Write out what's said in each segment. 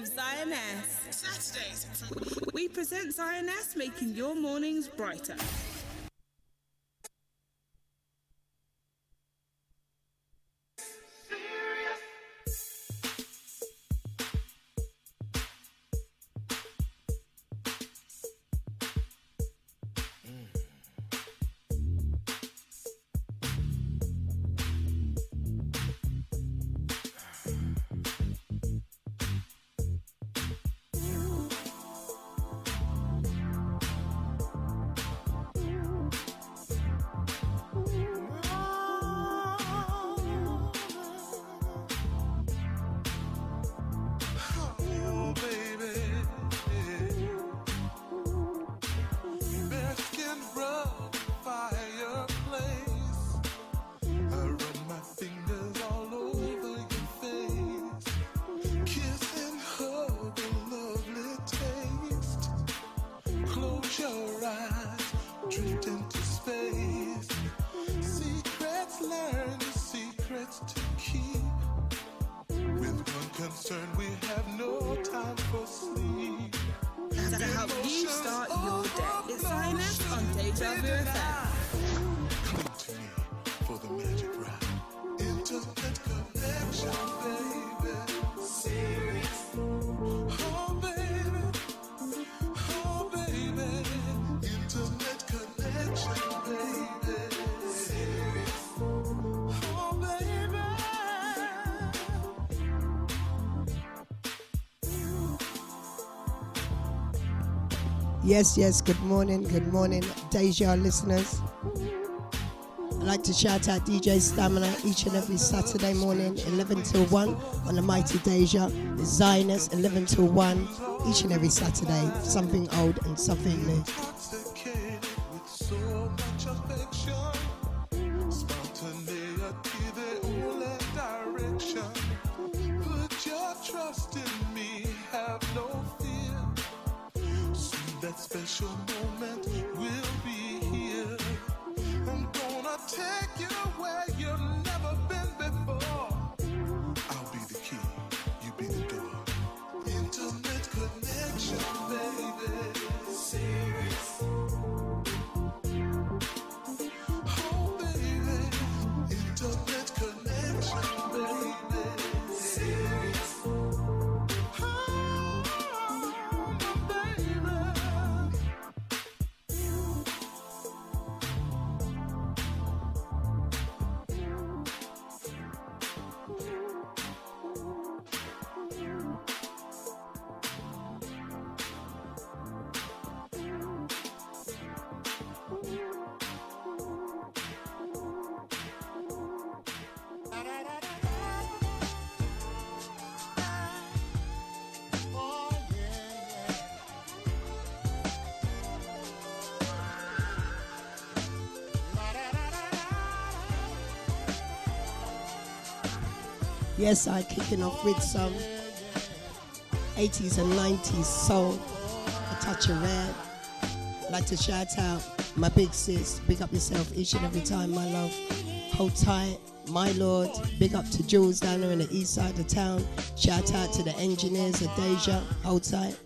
with Xioness. Saturdays We present Xioness, making your mornings brighter. Yes, yes, good morning, good morning, Deja listeners. I'd like to shout out DJ Stamina each and every Saturday morning, 11 till 1 on the Mighty Deja. Xioness, 11 till 1 each and every Saturday. Something old and something new. Yes, I'm kicking off with some 80s and 90s soul, a touch of red. Like to shout out my big sis, big up yourself each and every time, my love. Hold tight, my lord. Big up to Jules down there in the east side of town. Shout out to the engineers of. Hold tight.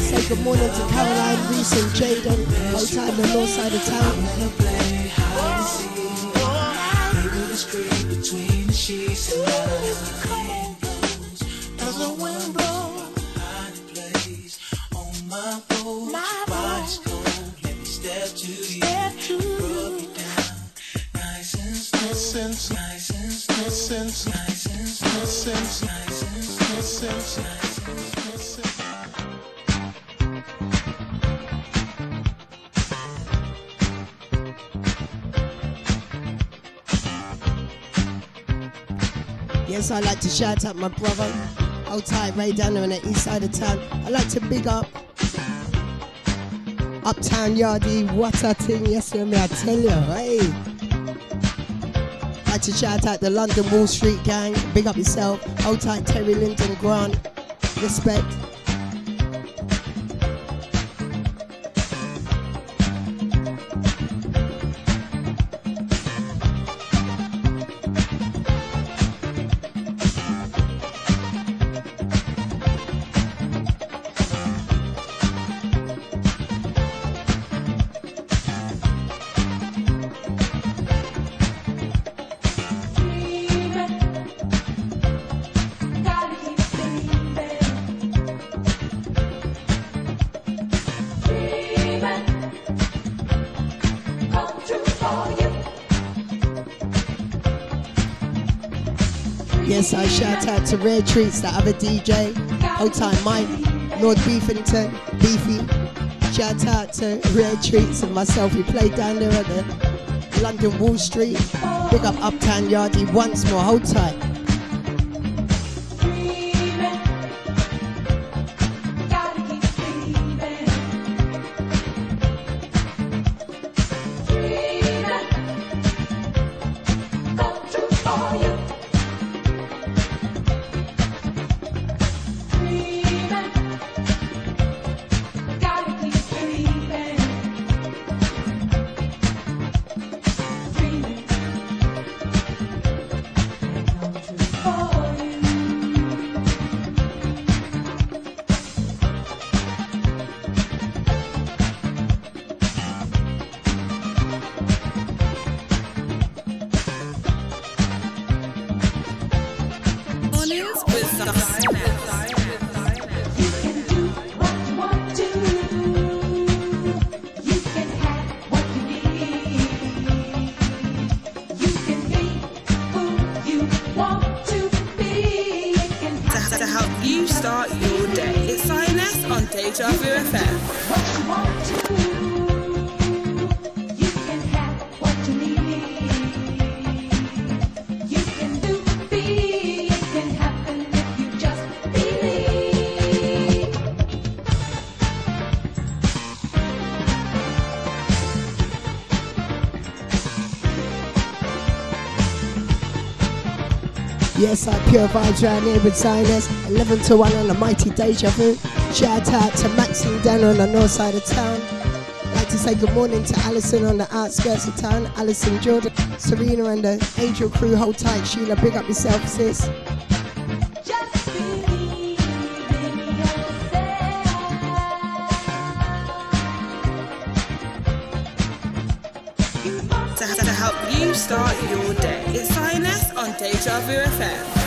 Said say good morning to Caroline, Reese, and Jaden. Outside the north side of town. Shout out my brother. Outside Ray down there on the east side of town. I like to big up Uptown Yardie, what a thing, yes, me, I tell you, hey. Like to shout out the London Wall Street gang, big up yourself, hold tight Terry Lyndon Grant, respect. I shout out to Rare Treats, the other DJ, old time Mike, Lord Beefington, Beefy. Shout out to Rare Treats and myself. We played down there at the London Wall Street. Big up Uptown Yardie once more. Hold tight. Yes, I around here with Sinus. 11 to 1 on the mighty Deja Vu. Shout out to Maxine down on the north side of town. I'd Like to say good morning to Alison on the outskirts of town. Alison Jordan, Serena and the Angel crew. Hold tight, Sheila. Big up yourself, sis. Shelfview FM.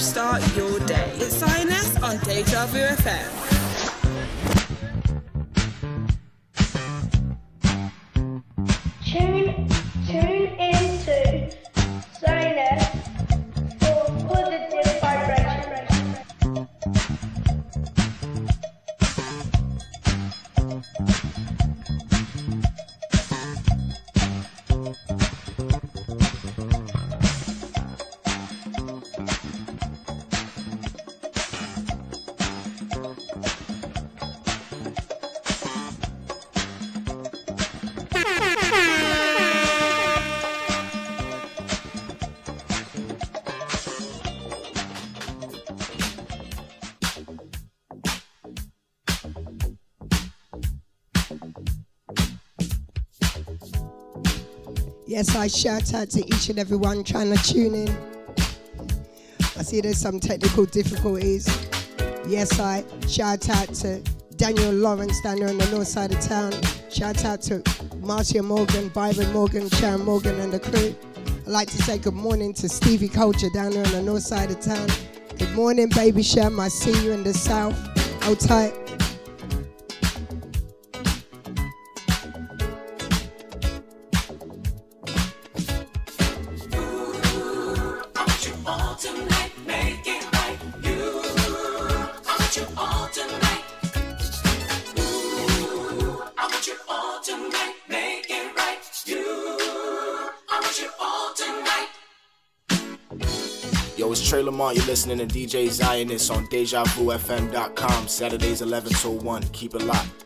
Start your day. It's INS on Deja Vu FM. Yes, I shout out to each and everyone trying to tune in. I see there's some technical difficulties. Yes, I shout out to Daniel Lawrence down there on the north side of town. Shout out to Marcia Morgan, Byron Morgan, Sharon Morgan, and the crew. I'd like to say good morning to Stevie Culture down there on the north side of town. Good morning, baby Shem. I see you in the south. Hold tight. Listening to DJ Xioness on DejaVuFM.com. Saturdays 11 till 1. Keep it locked.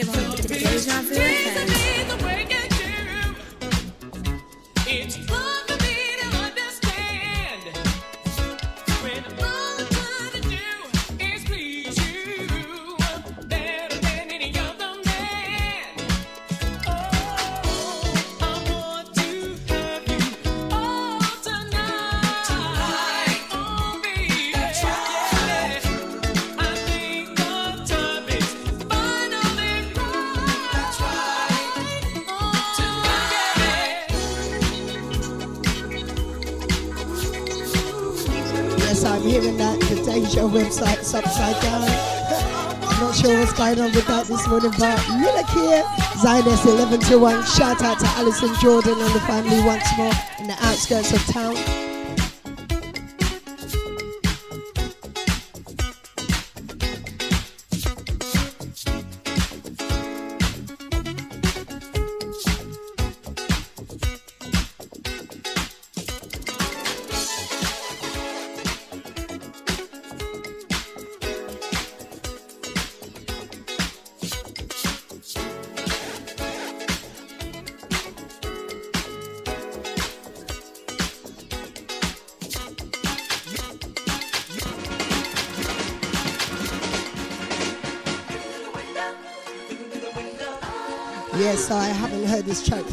Here on Deja Vu FM. It's you look here. Xioness 11 to 1. Shout out to Alison Jordan and the family once more in the outskirts of town.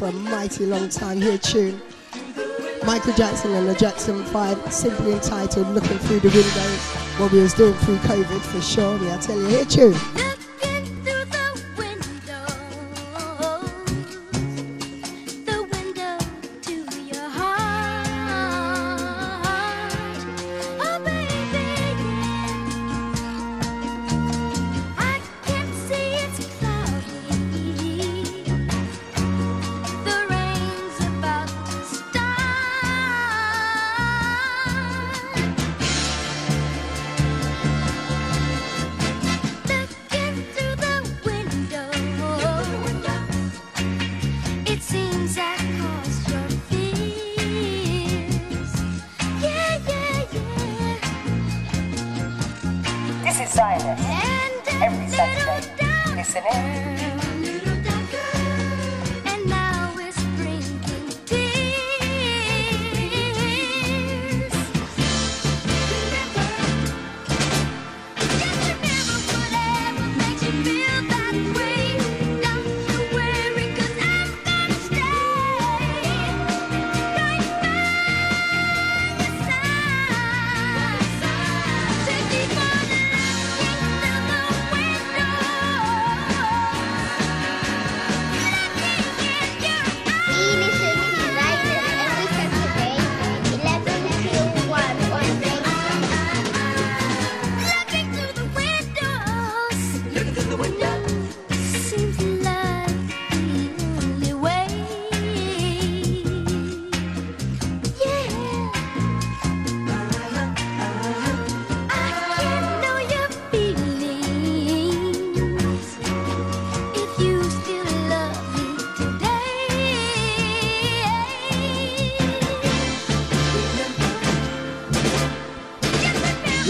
A mighty long time. Here, tune. Michael Jackson and the Jackson 5, simply entitled Looking Through the Windows, what we was doing through COVID for sure. I tell you, here tune.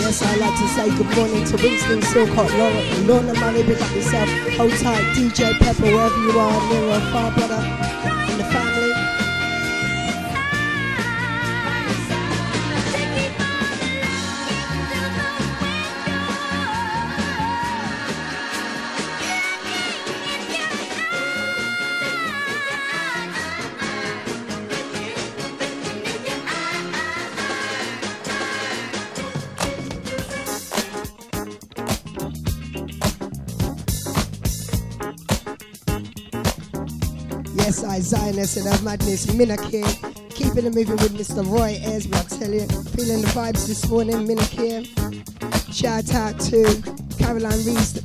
Yes, I'd like to say good morning to Winston Silcott, Laura, Lorna Murray, big up yourself, hold tight, DJ Pepper, wherever you are, near or far, brother, I Xioness and that madness, Minna Keeping it moving with Mr. Roy Esme, I tell you. Feeling the vibes this morning, Minna Shout out to Caroline Reese,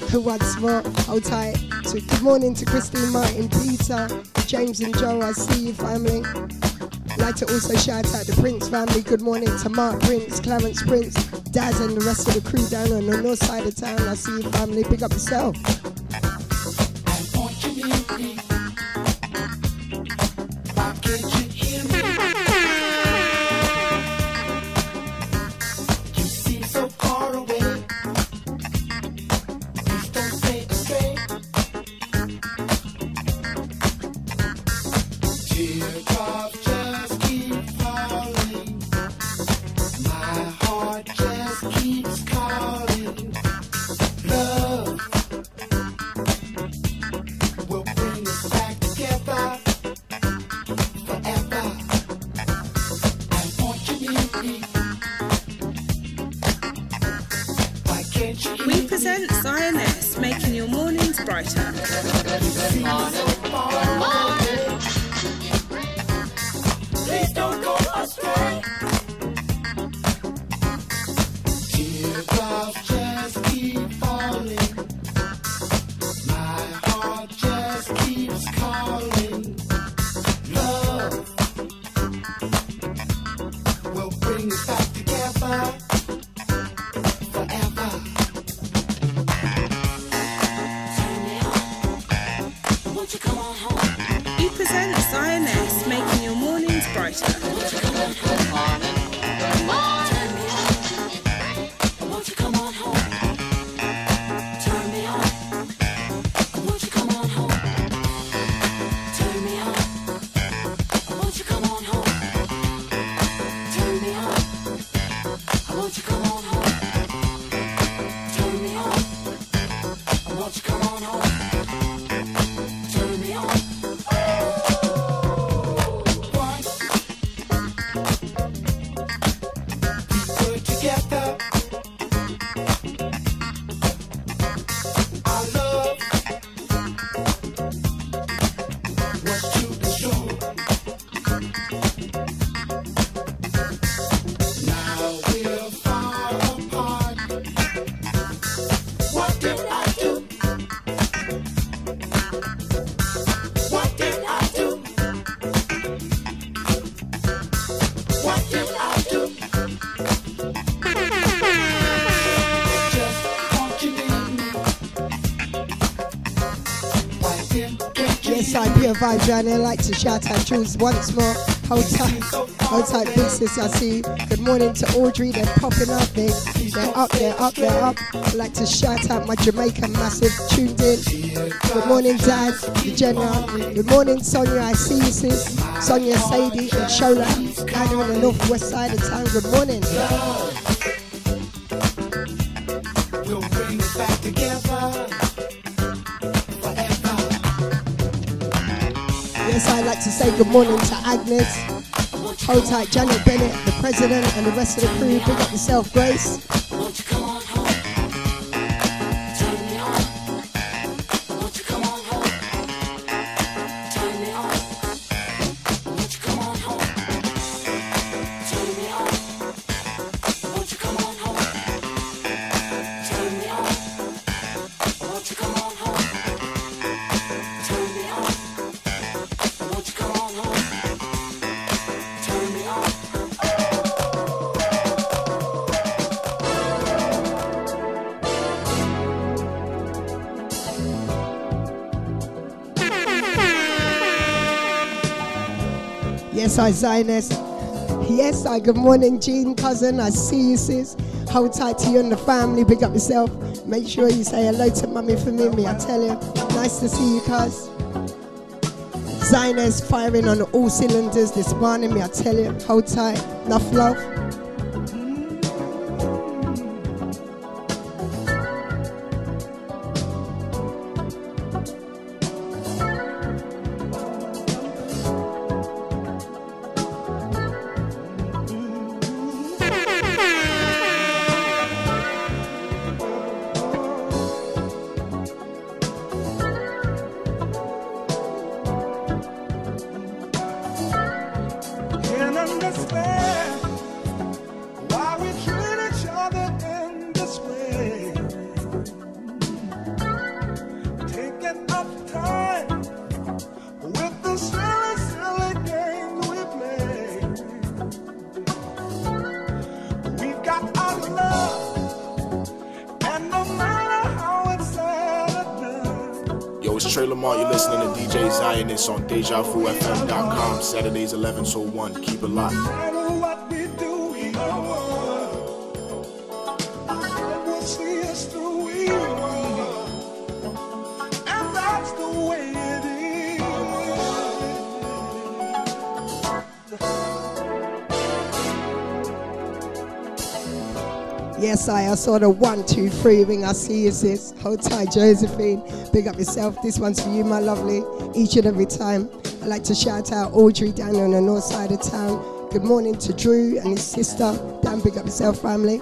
who once more, hold tight. So good morning to Christine Martin, Peter, James and Joe, I see you family. Like to also shout out the Prince family. Good morning to Mark Prince, Clarence Prince, Daz and the rest of the crew down on the north side of town. I see you family. Pick up yourself. I vibe journey. I'd like to shout out Jules once more. Hold tight, hold tight, sis. I see. Good morning to Audrey. They're popping up. They, they're up, they're up, they're up. I'd like to shout out my Jamaican massive tuned in. Good morning, Dad, the General. Good morning, Sonia. I see you, sis. Sonia, Sadie, and Shola. Down on the northwest side of town. Good morning. We'll bring it back together. I'd like to say good morning to Agnes. Hold tight, Janet Bennett, the president, and the rest of the crew. Big up yourself, Grace. Xioness. Yes, I. Good morning, Jean, cousin. I see you, sis. Hold tight to you and the family. Big up yourself. Make sure you say hello to mummy for me. I tell you, nice to see you, cuz. Xioness firing on all cylinders this morning. Me, I tell you, hold tight. Enough love. Xioness on DejaVuFM.com. Saturdays 11 so 1. Keep it locked. No matter what we do, we are one. God will see us through, we are. And that's the way it is. Yes, I, I saw the one, two, three ring. I see you, sis. Hold tight, Josephine. Big up yourself. This one's for you, my lovely. Each and every time. I'd like to shout out Audrey down on the north side of town. Good morning to Drew and his sister. Dan, big up yourself, family.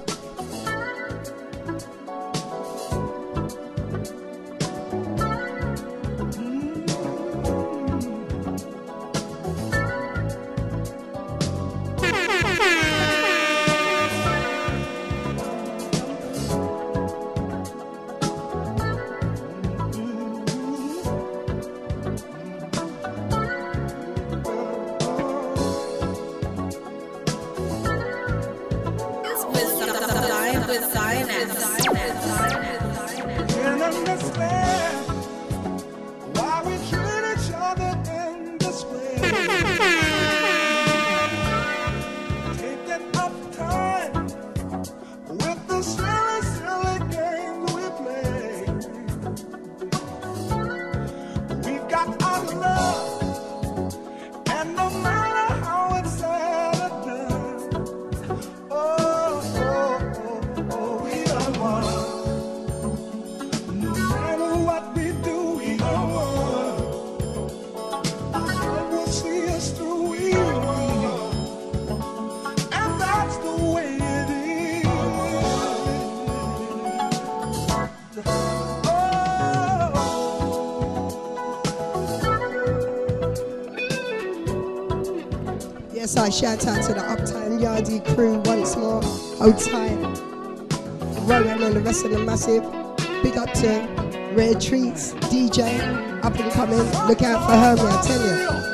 I shout out to the Uptown Yardie crew once more. Hold tight. Rowan and the rest of the massive. Big up to Rare Treats, DJ, up and coming. Look out for her, man, I tell you.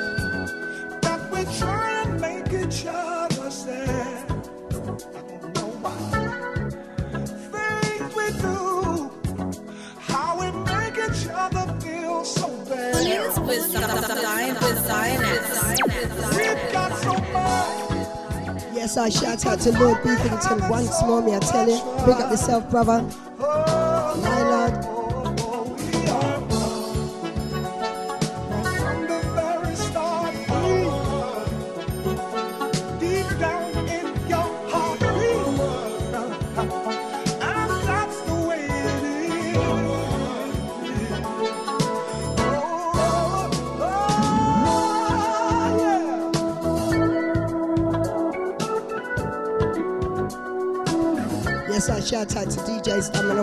I shout out to Lord Beefington once more, me I tell you. Big up yourself, brother.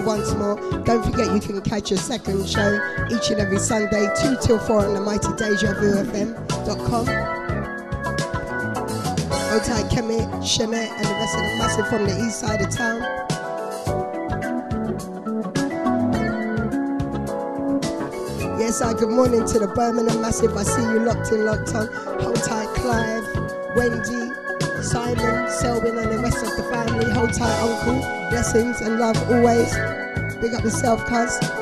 Once more. Don't forget you can catch a second show each and every Sunday, 2 till 4 on the mighty Deja Vu FM.com. Otai Kemi, Shemet, and the rest of the massive from the east side of town. Yes, I good morning to the Birmingham Massive. I see you locked in, locked on. Hold tight, Clive, Wendy, Selwyn, and the rest of the family. Hold tight, Uncle. Blessings and love always. Big up yourself, cuz.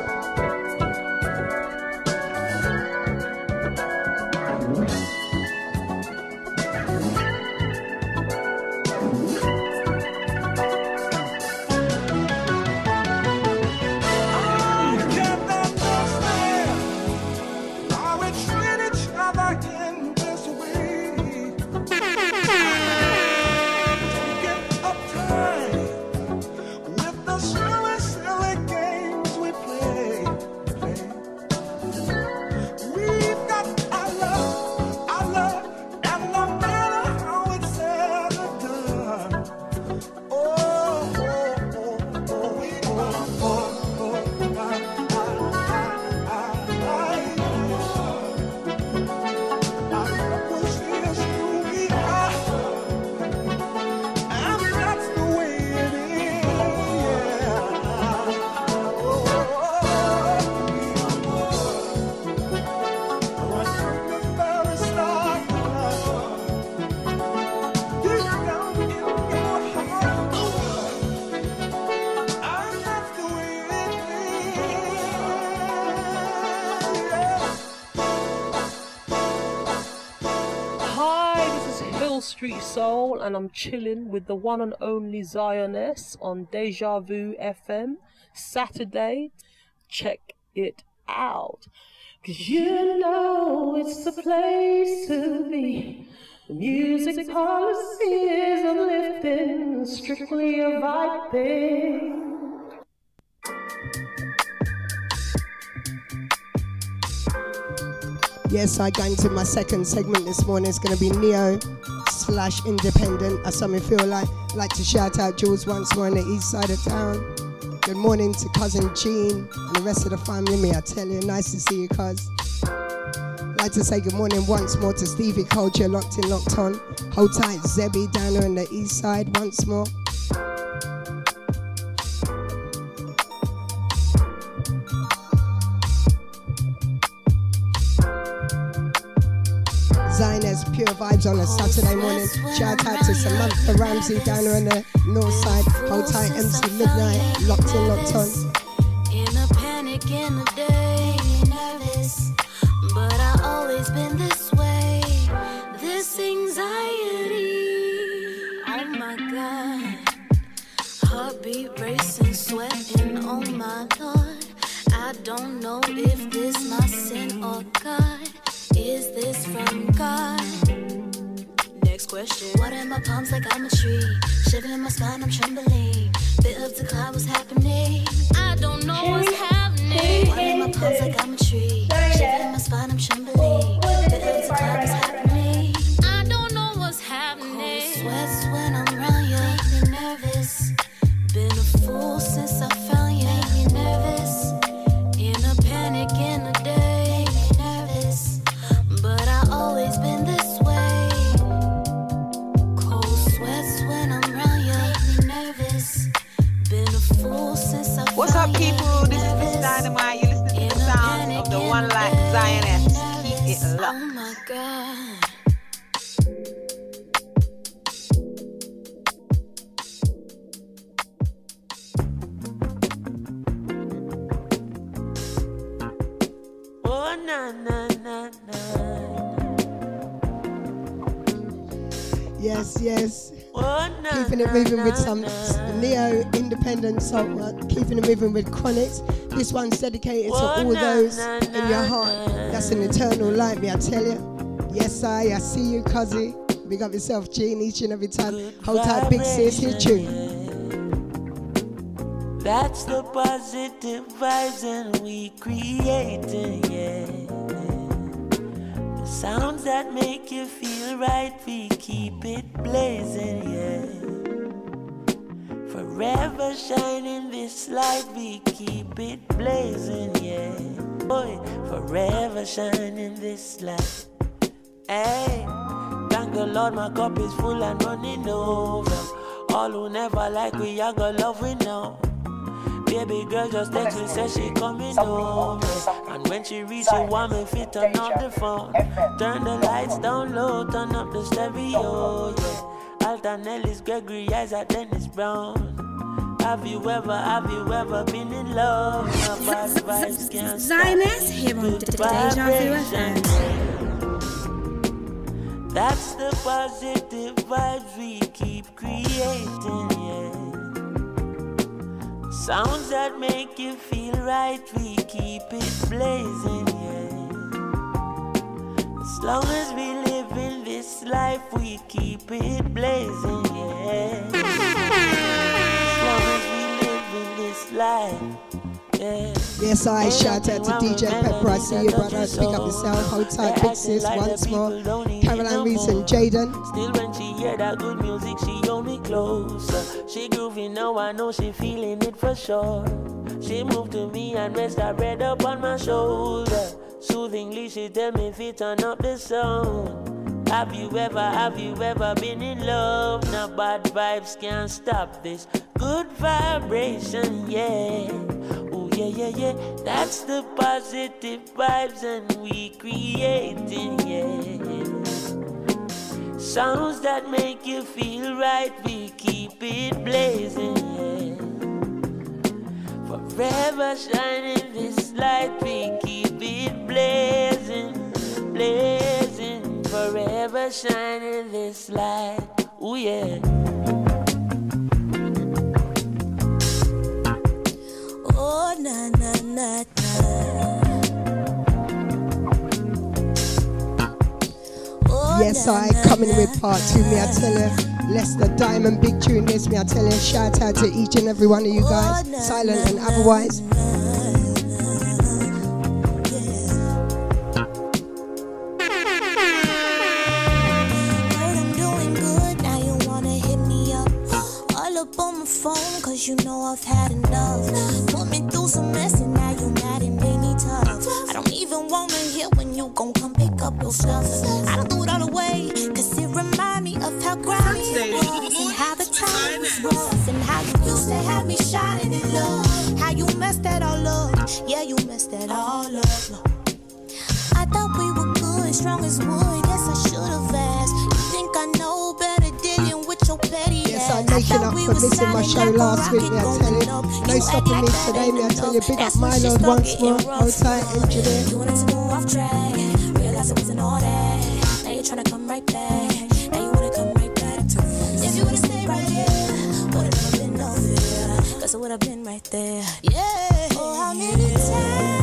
Street Soul, and I'm chilling with the one and only Xioness on Deja Vu FM Saturday. Check it out. Cause you know it's the place to be. The music policy is uplifting, strictly a vibe thing. Yes, I got into my second segment this morning. It's going to be Neo slash Independent. I something feel like like to shout out Jules once more on the east side of town. Good morning to cousin Jean and the rest of the family. Me, I tell you, nice to see you, cuz. Like to say good morning once more to Stevie Culture, locked in, locked on. Hold tight, Zebby down on the east side once more. Xioness Pure Vibes on a Saturday morning. Shout out to Samantha Ramsey down on the north side. Hold tight, MC Midnight, locked in, locked on. In a panic in the day, nervous, but I always been this way. This anxiety, oh my god, heartbeat racing, sweating, oh my lord. I don't know if this my sin or God. Is this from God? Next question. What in my palms like I'm a tree? Shivering in my spine, I'm trembling. Bit of decline, what's happening? I don't know what's happening. What in my palms like I'm a tree? Shivering in my spine, I'm trembling. Bit of decline, what's happening? I don't know what's happening. Cold sweats when I'm around you. Make me nervous. Been a fool since I found What's up, people? This is Miss Dynamite. You're listening to the a sounds of the one the like day. Xioness. Keep it locked. Oh my god. Oh na na na na. Yes, yes. Keeping it moving with some neo independent soul. uh, Keeping it moving with Chronixx. This one's dedicated to all those in your heart. That's an eternal light, me I tell you. Yes, I. I see you, cuzzy. Big up yourself, Gene, each and every time. Hold tight, big sis. Hit you. That's the positive vibes and we creating, yeah. Sounds that make you feel right, we keep it blazing, yeah. Forever shining this light, we keep it blazing, yeah. Boy, forever shining this light. Hey, thank the Lord, my cup is full and running over. All who never like we, I got love we know. Baby girl just text me, say she coming over. And when she reach it, want me fit turn off the phone. Turn the lights down low, turn up the stereo, yeah. Alton Ellis, Gregory Isaac, Dennis Brown. Have you ever, have you ever been in love? My bad vibes can't stop. Xioness here on Deja Vu. FM. That's the positive vibes we keep creating, yeah. Sounds that make you feel right, we keep it blazing, yeah. As long as we live in this life, we keep it blazing, yeah. As long as we live in this life, yeah. Yes, I. Shout out to DJ Pepper. I see you, brother. Pick up yourself. Hold tight, big sis. Once more. Caroline Reese and Jaden. Still when she hear that good music, she hold me closer. She groovy now, I know she feeling it for sure. She moved to me and rest her head up on my shoulder. Soothingly, she tell me if it turn up the sound. Have you ever, have you ever been in love? Now bad vibes can't stop this good vibration, yeah. Yeah, yeah, yeah. That's the positive vibes and we creating, yeah. Sounds that make you feel right, we keep it blazing, yeah. Forever shining this light, we keep it blazing, blazing. Forever shining this light, oh yeah. Oh, na na na na. Oh, Yes, na, I. na, Coming na, with part two, me I tell you. Lester Diamond, big tune this, me I tell you. Shout out to each and every one of you oh, guys, silent and otherwise. Phone, cause you know I've had enough. Put me through some mess and now you mad and made me tough. I don't even wanna hear when you gon' come pick up your stuff. I don't throw it all away, cause it remind me of how grimy it was and how the time was rough and how you used to have me shining in love. How you messed that all up, yeah, you messed that all up. I thought we were good, strong as wood. Guess I should have asked. You think I know better your petty Yes, I'm making up for missing my show last week, me I tell you. No stopping me today, me I tell you. Big up my lord once more. tight, engineer. You wanted to go off track. Realize it wasn't all that. Now you're trying to come right back. Now you wanna come right back to me. If you would've stayed right here, would've never been no fear. Guess I would've been right there. Yeah. Oh, how many times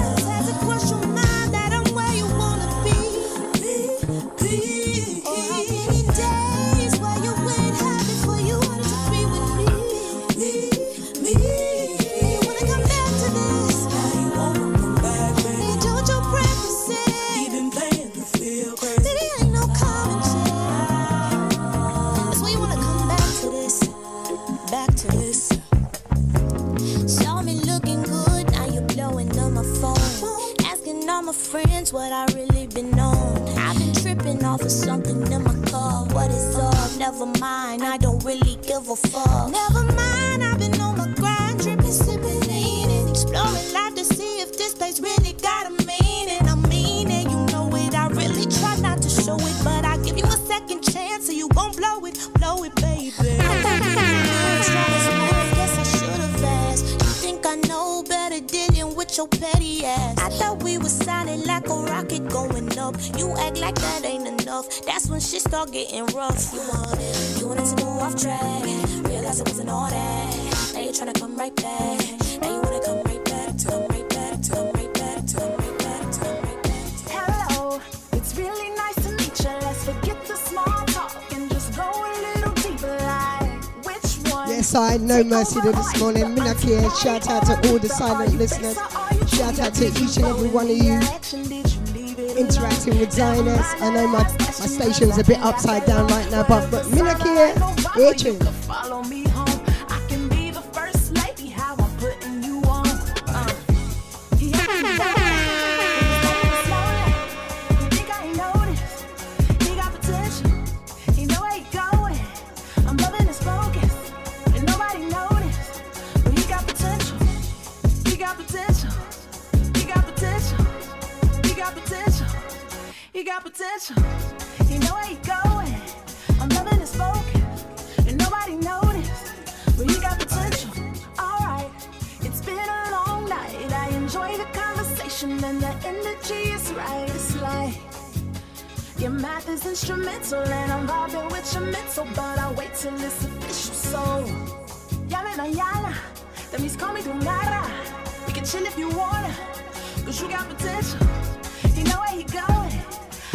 friends what I really been on. I've been tripping off of something in my car. What is up? Never mind, I don't really give a fuck. Never mind, I've been on my grind, tripping, sipping, leaning, exploring life to see if this place really got a meaning. I mean it, you know it. I really try not to show it, but I give you a second chance, so you gon' blow it, blow it, baby. Were your petty ass. I thought we was going up. You act like that ain't enough. That's when shit start getting rough. You want it, you wanted to move off track. Realize it wasn't all that. Now you're trying to come right back. Now you wanna come right back, to come right back, to come right back, to come right back, to come right back. Hello, it's really nice to meet you. Let's forget the small talk and just go a little deeper. Like, which one? Yes, I no mercy to this morning. Minak here. Shout out to all the silent listeners. Shout out to each and every one of you interacting with Xioness. I know my, my station's a bit upside down right now, but, but Minak here, itching. He got potential. He know where he going. I'm loving his focus. And nobody noticed. But he got potential. Alright. It's been a long night. I enjoy the conversation and the energy is right. It's like your math is instrumental and I'm vibing with your mental, but I wait till it's official. So, llame mañana. That means call me do nada. We can chill if you wanna, cause you got potential. You know where he going.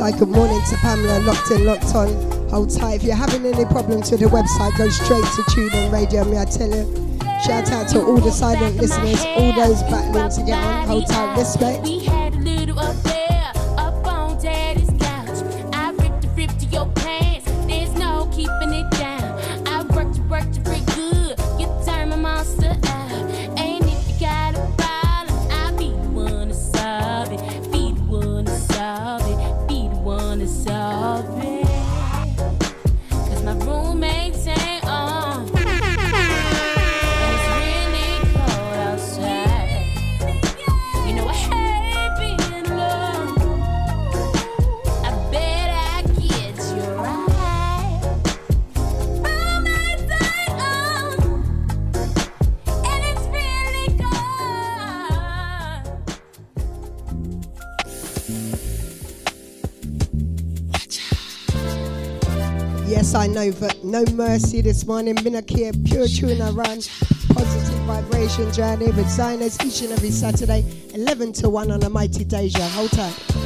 I good morning to Pamela, locked in, locked on. Hold tight. If you're having any problems with the website, go straight to TuneIn Radio. Me, I tell you. Shout out to all the silent listeners, all those battling to get on. Hold tight, respect. But no mercy this morning. Minakia, pure tuna run. Positive vibrations here with Xioness each and every Saturday, 11 to 1 on a mighty Deja. Hold tight.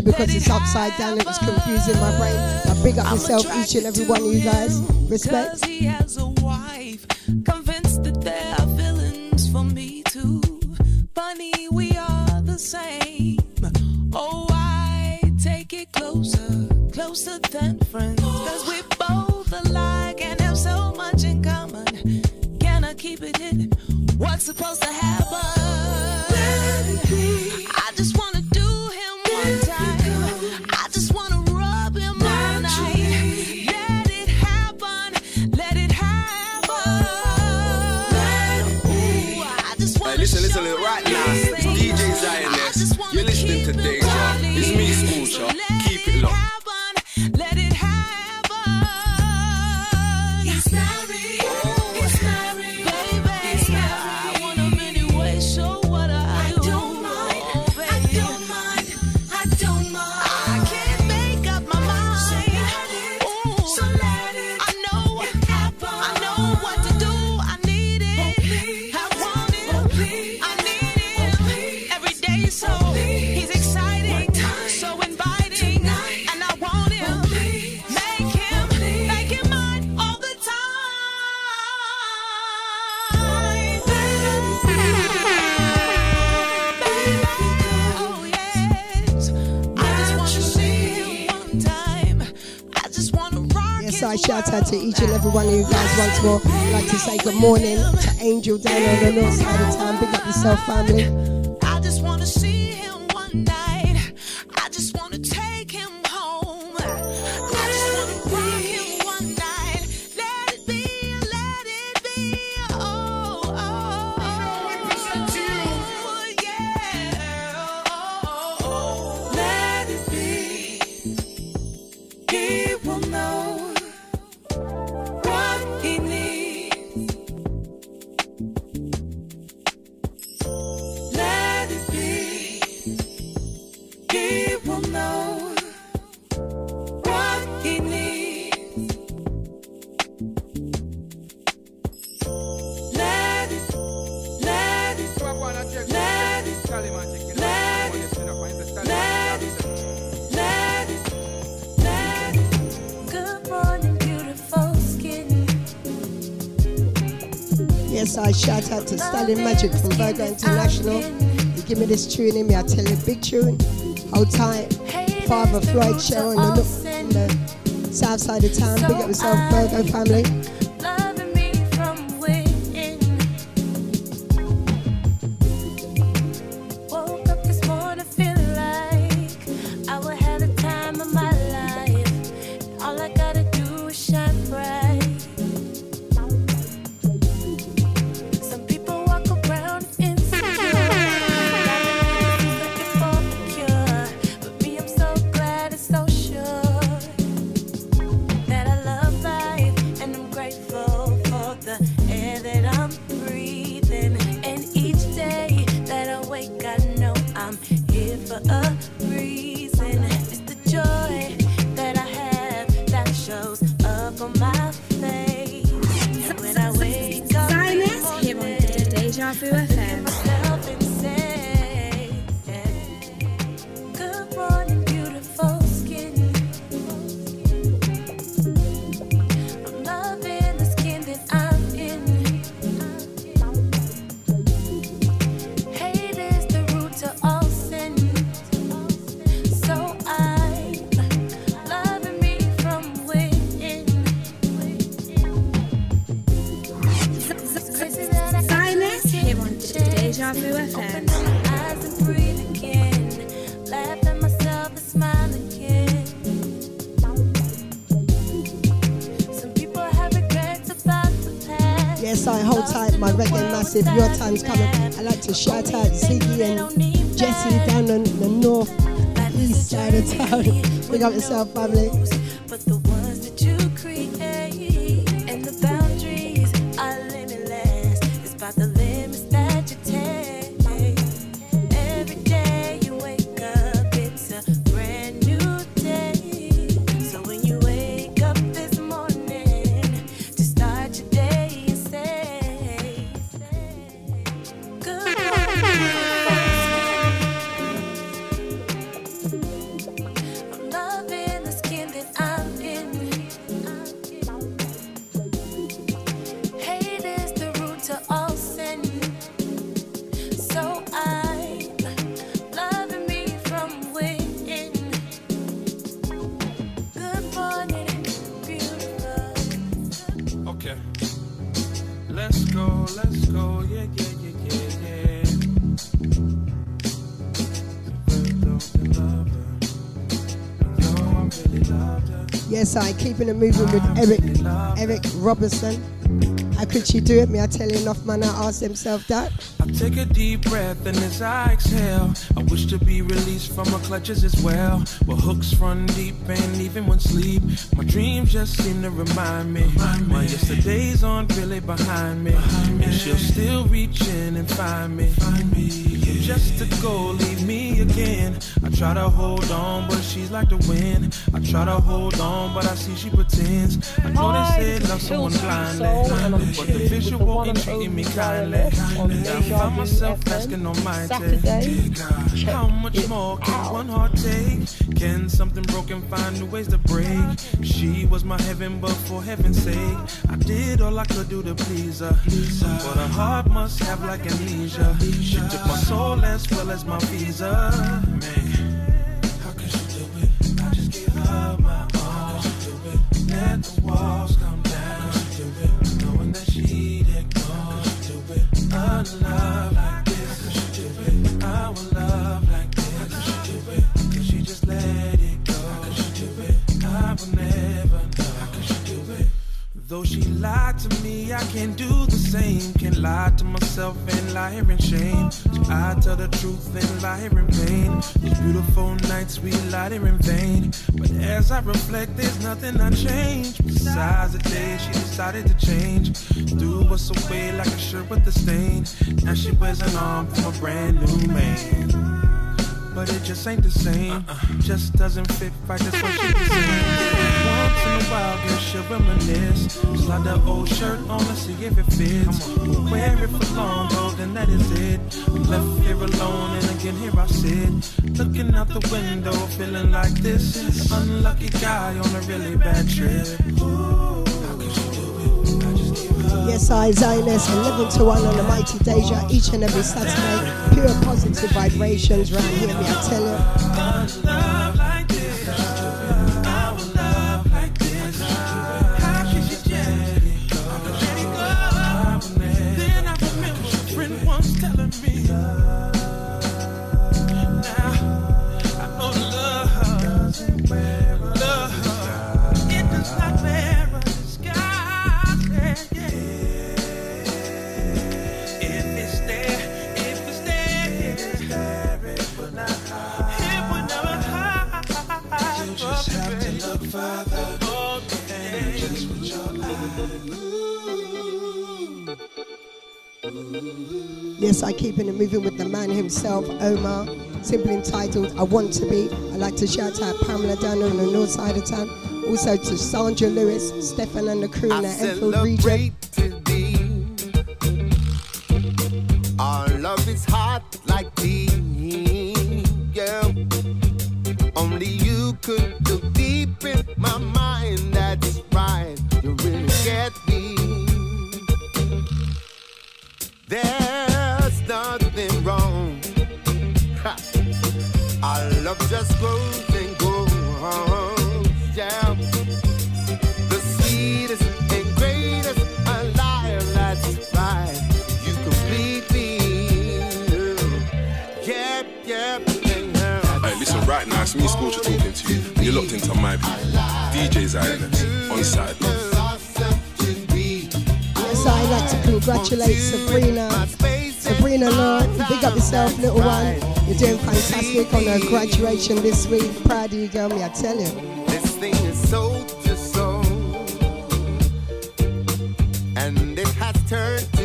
because it's upside down. and it's confusing my brain. I big up myself, each and every one of you guys. Respect. guys. Shout out to each and every one of you guys once more. I'd like to say good morning to Angel down on the north side of town. Big up yourself, family. Shout out to Stalin Magic from Virgo International. You give me this tune in me, I tell you, big tune. Hold tight. Father Floyd Cheryl in the, look, in the south side of town. Big up yourself, Virgo family. Massive. Your time's coming. I like to shout out Ziggy and Jesse down on the north, east side of town. Big up yourself, family. I keeping it moving with Eric, Eric Roberson. How could she do it? Me, I tell you enough man, I ask himself that. I take a deep breath and as I exhale, I wish to be released from my clutches as well. But hooks run deep and even when sleep, my dreams just seem to remind me. My yesterdays aren't really behind me. And she'll still reach in and find me. Just to go leave me again. I try to hold on, but she's like the wind. I try to hold on, but I see she pretends. I know they said love someone blindly, but the chilling with the visual ain't treating me kindly. On I find myself asking Almighty, Saturday. how much more can one heart take? Can something broken find new ways to break? She was my heaven, but for heaven's sake, I did all I could do to please her. But her heart must have like amnesia. She took my soul as well as my visa. Walls she lied to me, I can't do the same. Can't lie to myself and lie here in shame. I tell the truth and lie here in pain. Those beautiful nights we lied here in vain. But as I reflect, there's nothing I changed. Besides the day she decided to change. Threw us away like a shirt with a stain. Now she wears an arm from a brand new man. But it just ain't the same. Uh-uh. Just doesn't fit right. That's what she was saying. Once in a while, girl, she'll reminisce. Slide the old shirt on and see if it fits. Wear it for long, oh, then that is it. Left here alone, and again here I sit, looking out the window, feeling like this. Unlucky guy on a really bad trip. How could she do it? I just gave her. Yes, I, Xioness, 11 to 1 on the Mighty Deja each and every Saturday. Pure positive vibrations round here, me, I tell you. Yes, I keeping it moving with the man himself, Omar. Simply entitled I Want to Be. I'd like to shout out Pamela down on the north side of town. Also to Sandra Lewis, Stefan and the crew in the Enfield region. Our love is hot like tea. Yeah. Only you could look deep in my mind. Me, Scorcher, talking to you. And you're locked into my beat. DJ's INS on Saturday. So I'd like to congratulate Sabrina. Sabrina Lord, big up yourself, little one. You're doing fantastic on her graduation this week. Proud of you, girl, me, I tell you. This thing is so just so. And it has turned to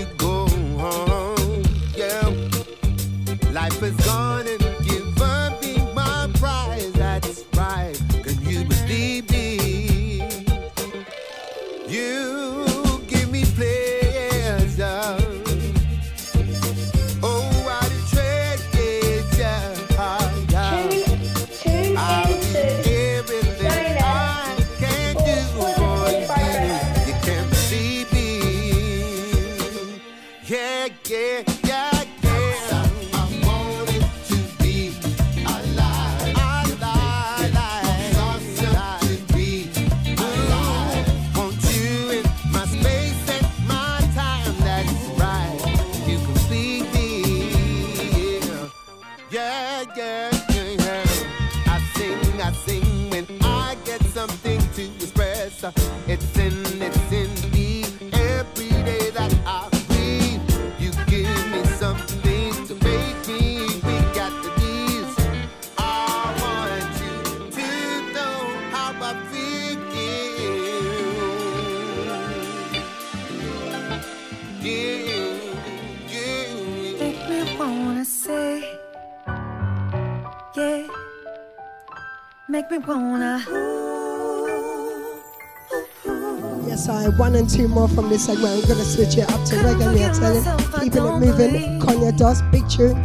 two more from this segment. I'm gonna switch it up to reggae. I tell you, keeping it moving. Kanye Dust, big tune.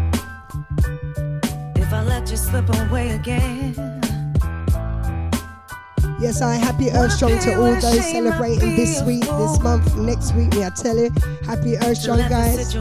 If I let you slip away again. Yes, I happy Earth Strong to all those celebrating this week, this month, next week. Me, I tell you, happy Earth Strong, guys.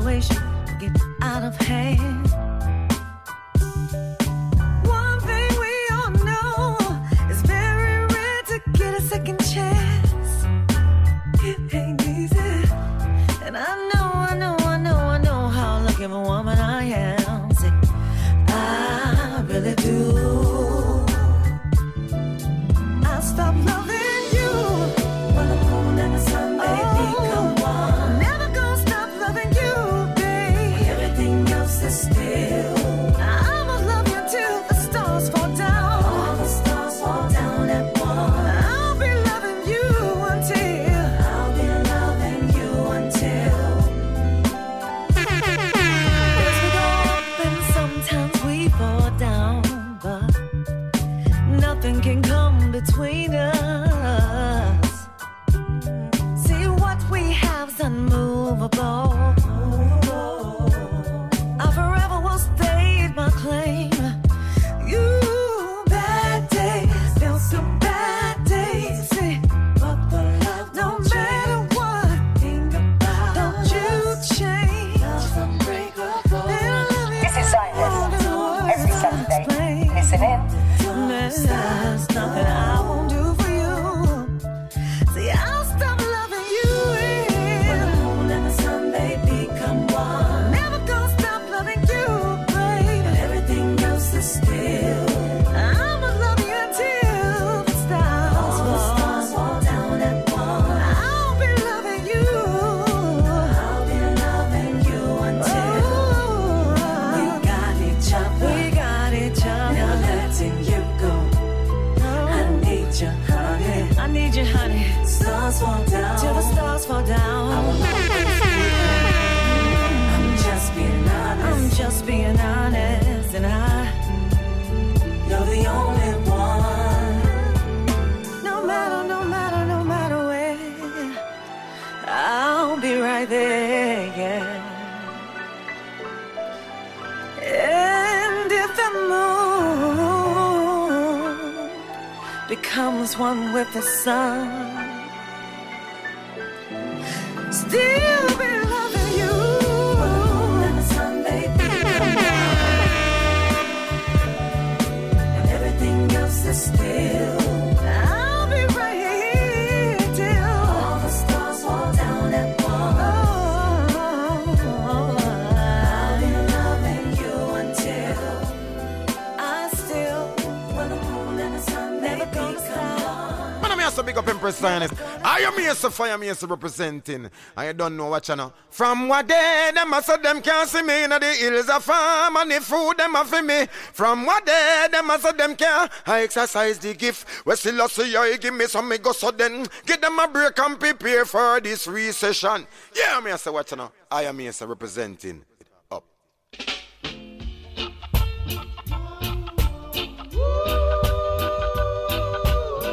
Am fire me, representing. I don't know what know. From what day, them I said them can't see me in the hills of farm and the food them a for me. From what day, them I said them can't. I exercise the gift. We still a see you give me some me go so then. Give them a break and prepare for this recession. Yeah, me I say what know. I am here, representing.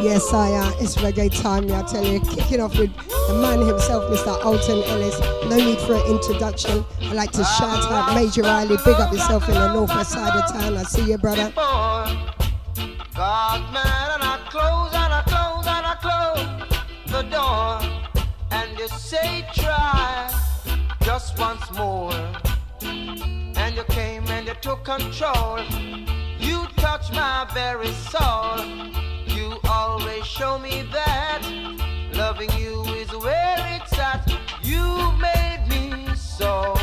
Yes, I uh, it's reggae time, I tell you. Kicking off with the man himself, Mr. Alton Ellis. No need for an introduction. I'd like to shout out Major Riley. Big up yourself in the northwest side of town. I see you, brother. God, man, and I close and I close and I close the door. And you say, try just once more. And you came and you took control. You touched my very soul. You always show me that loving you is where it's at. You made me so.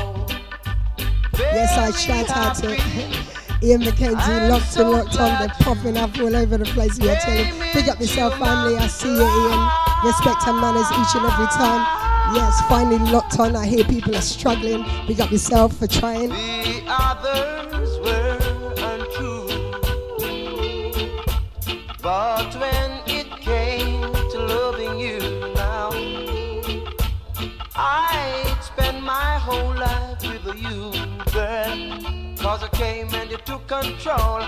Yes, I shout out to Ian McKenzie, locked and locked on. They're popping up all over the place. Yeah, tell you. Big up yourself, family. I see you, Ian. Respect and manners each and every time. Yes, finally locked on. I hear people are struggling. Big up yourself for trying. The others were But when it came to loving you now, I'd spend my whole life with you, girl. Cause I came and you took control.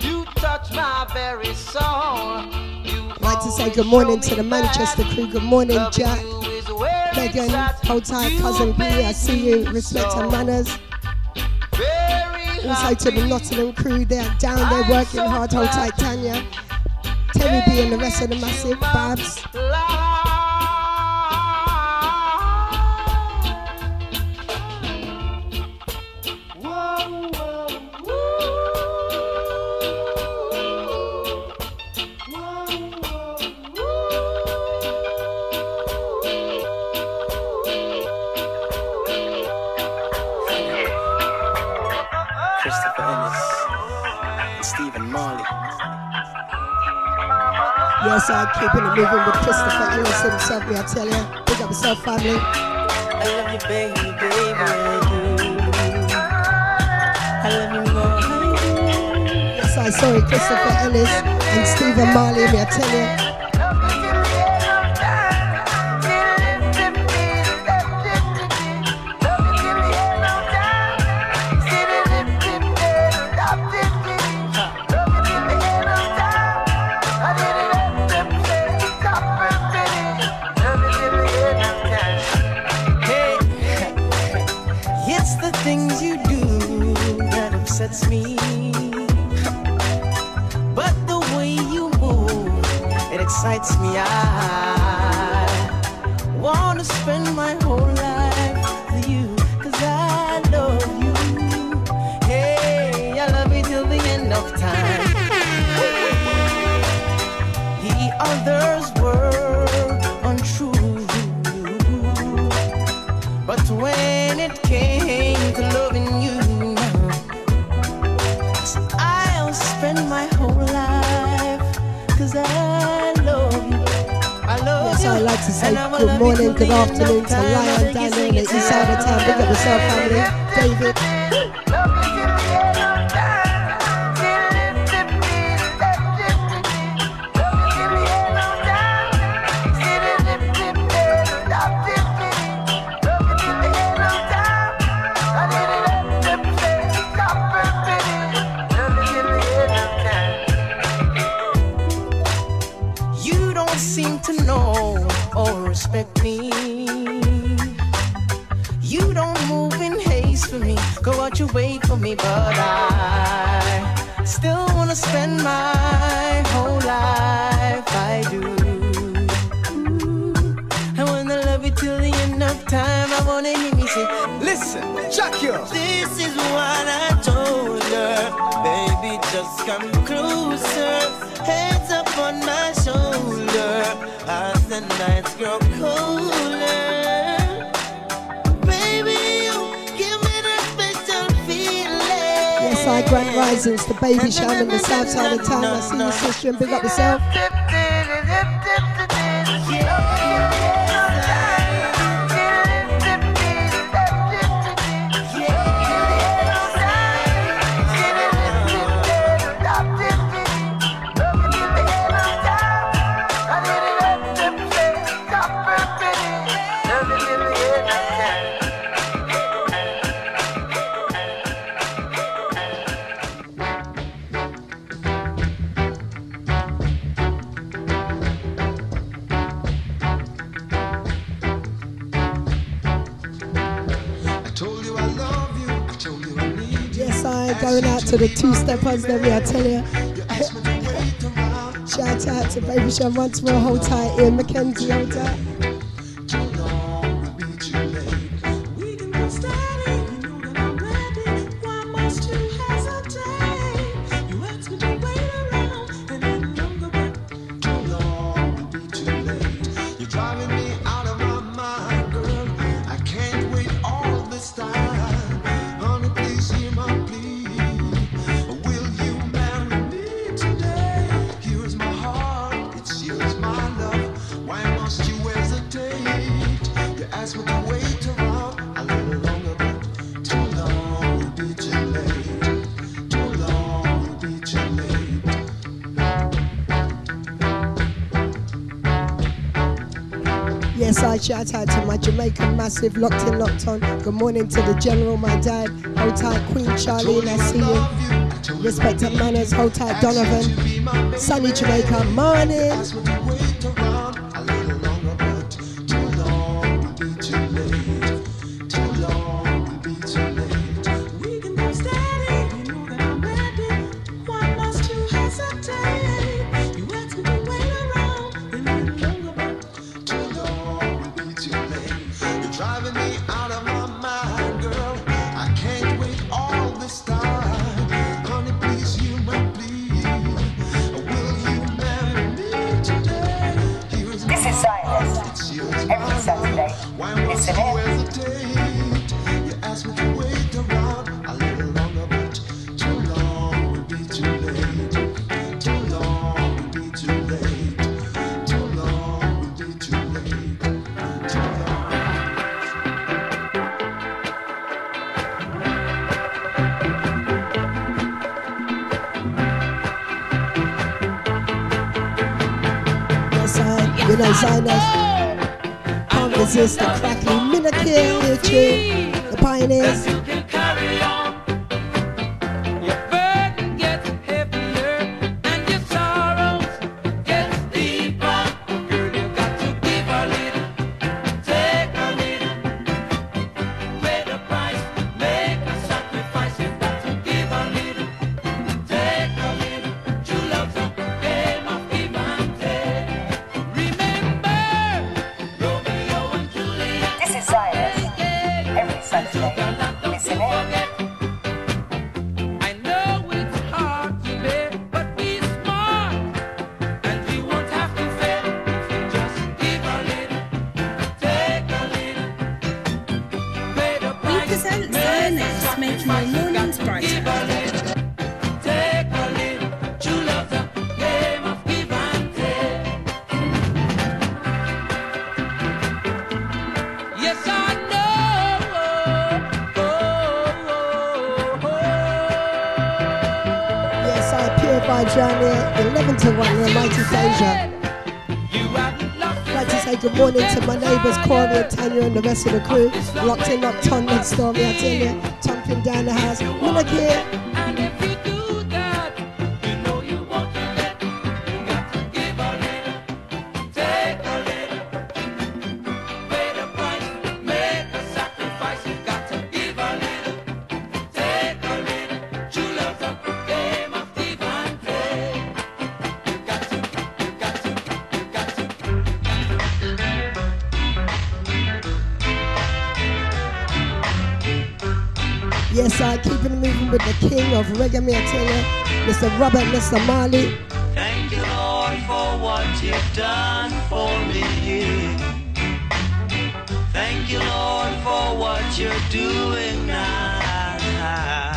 You touched my very soul. I'd like to say good morning to the Manchester crew. Good morning, Jack. Megan, hold tight, cousin B. I see you. Respect and manners. Also to the Nottingham crew, they're down there working hard. Hold tight, Tanya. Terry B and the rest of the massive Babs. I'm keeping it moving with Christopher Ellis himself, me, I tell you. Big up yourself, family. I love you, baby, baby, I love you more. Yes, I saw it, Christopher Ellis and Stephen Marley, me, I tell you. Baby Yes, I going out to the two steppers there, I tell you. Shout out to Baby Sean once more, hold tight, Ian Mackenzie, hold tight. Shout out to my Jamaican massive, locked in, locked on. Good morning to the general, my dad. Hold tight, Queen Charlene, I see you. Respect and manners, hold tight, Donovan. Sunny Jamaica, morning. Xioness. Can't resist the crackling Minakir, tree. The pioneers. 1 here, Deja. I'd like to say good morning to my neighbours, Corey and Tanya and the rest of the crew. Locked in, locked on next door, me, I tell you. Thumping down the house. Minakir. Yes, with the king of reggae, me, tell you. Mr. Robert, Mr. Marley. Thank you, Lord, for what you've done for me. Thank you, Lord, for what you're doing now.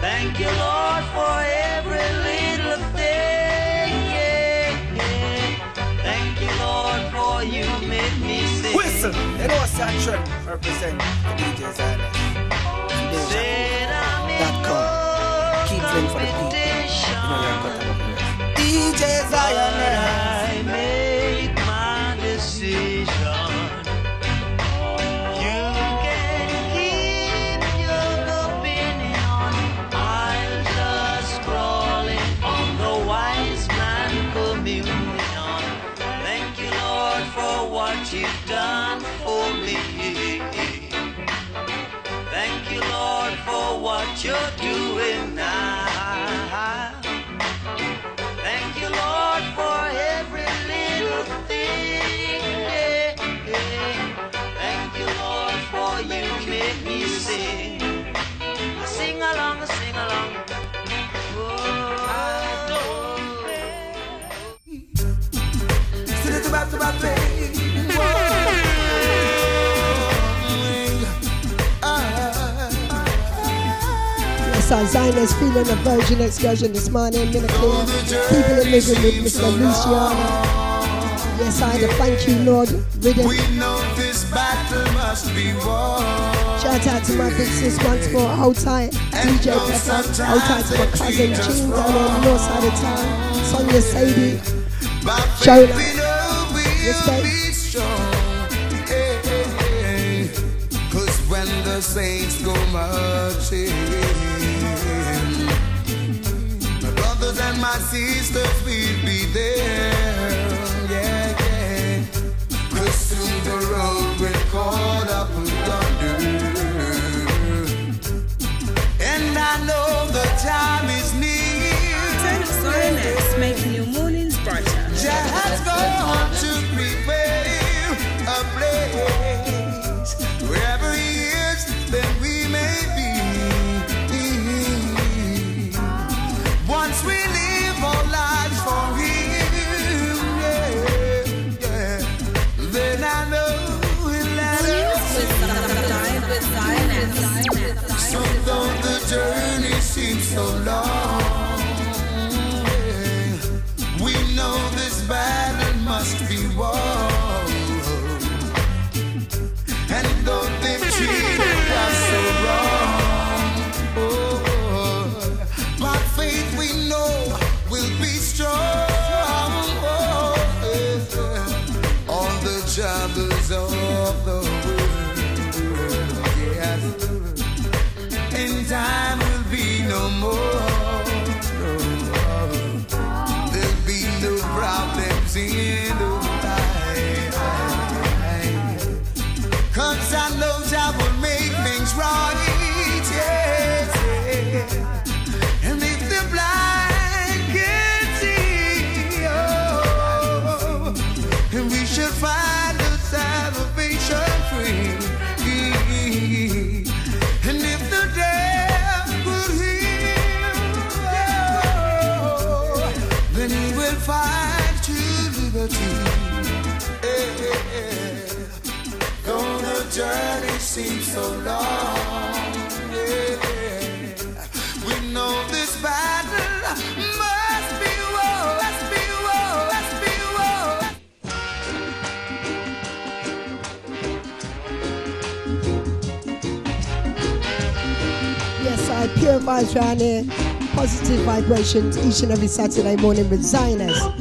Thank you, Lord, for every little thing. yeah, yeah. Thank you, Lord. Listen, you know what's that trend represent the DJ com. For the people. You know you're cut above the rest. DJ Xioness. I make my decision. You can keep your opinion. I'm just scrolling on the wise man communion. Thank you, Lord, for what you've done for me. Thank you, Lord, for what you're doing Our Xioness feeling a Virgin excursion this morning. Minute clear. People are living with Mr. Luciano. Yes, I had a thank you, Lord. Rhythm. We know this battle must be won. Shout out to my big sis once more. Hold tight, DJ Pepper. Hold tight to my cousin Jean down on the north side of town. Sonia Sadie. Shola. Respect. Cause when the saints go marching, brothers and my sisters will be there. Yeah, yeah. Cause soon the road will call up thunder. And I know the time is near. Turn Xioness, making your mornings brighter. Jah has gone to problems so long, yeah, we know this battle must be won, must be won, must be won. Yes, I purify here. Positive vibrations each and every Saturday morning with Xioness.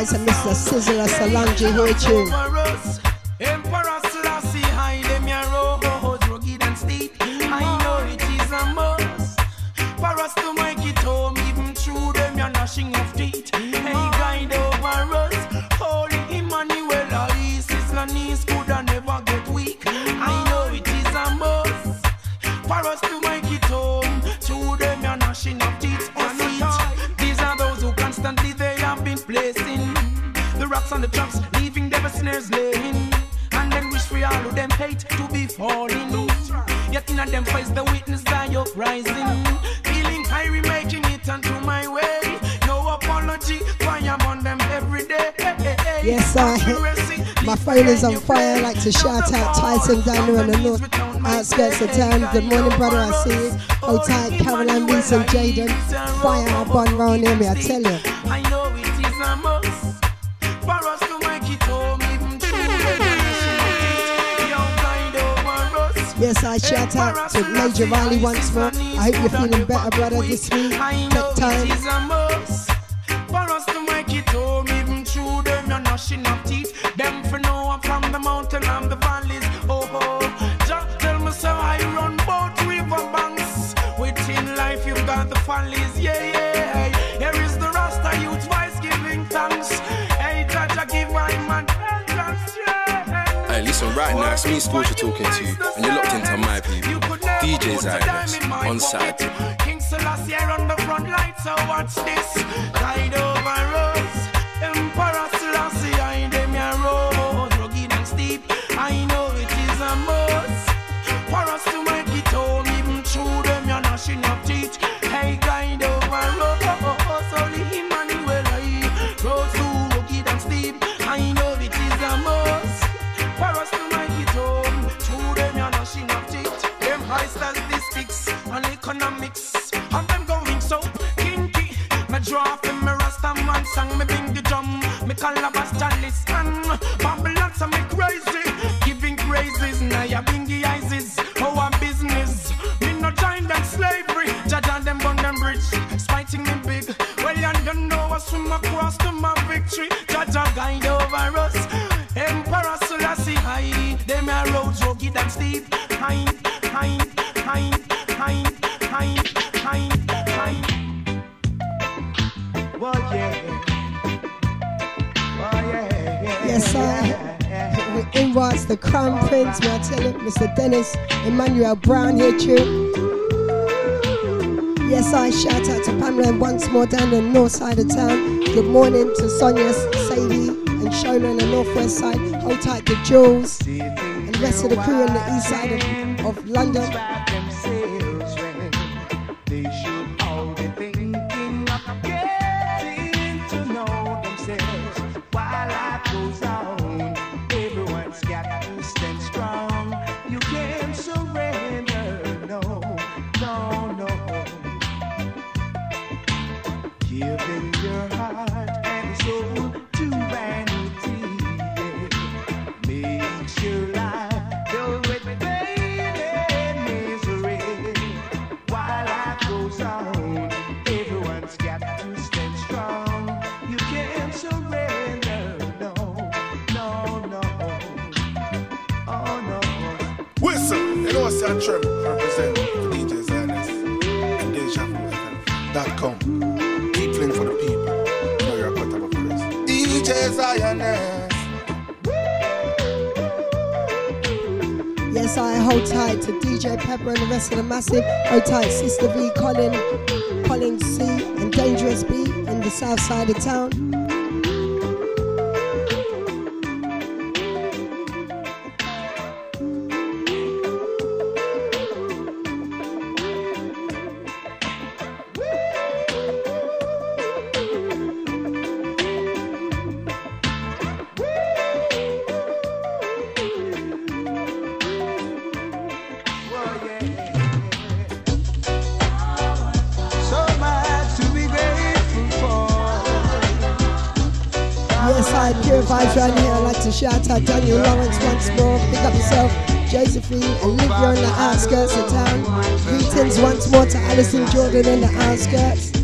Voice of Mr. Sizzla Kalonji here Is on fire. I'd like to shout out Tyson down there on the north outskirts of town. Good morning, brother. I see you. Hold tight, Caroline, Reese, and Jaden. Fire up on round here, me, I tell you. I know it is a must for us to make it home, even through the Yo, guide over us. Yes, I shout out to Major Riley once more. I hope you're feeling better, brother, this week. Take time. It is a must for us to make it home, even through them you're gnashing of teeth. Them for know I'm the mountain and the valleys. Oh, oh. Just tell me so I run both river banks. Within life you've got the valleys, yeah, yeah. Here is the Rasta youth voice giving thanks. Hey, I give my man vengeance, yeah. Hey, listen, right now it's me, Scorcher, talking to you, and you're locked into my people. DJ Xioness on Saturday. King Selassie on the front line, so watch this. Over us. And Dennis Emmanuel Brown here too. Yes, I shout out to Pamela and once more down the north side of town. Good morning to Sonia, Sadie, and Shona on the northwest side. Hold tight to Jules and the rest of the crew on the east side of, of London. And the massive. Hold tight, Sister V, Colin, Colin C, and Dangerous B in the south side of town. Daniel Lawrence once more. Pick up yourself, Josephine, Olivia on the outskirts of town. Greetings once more to Alison Jordan in the outskirts.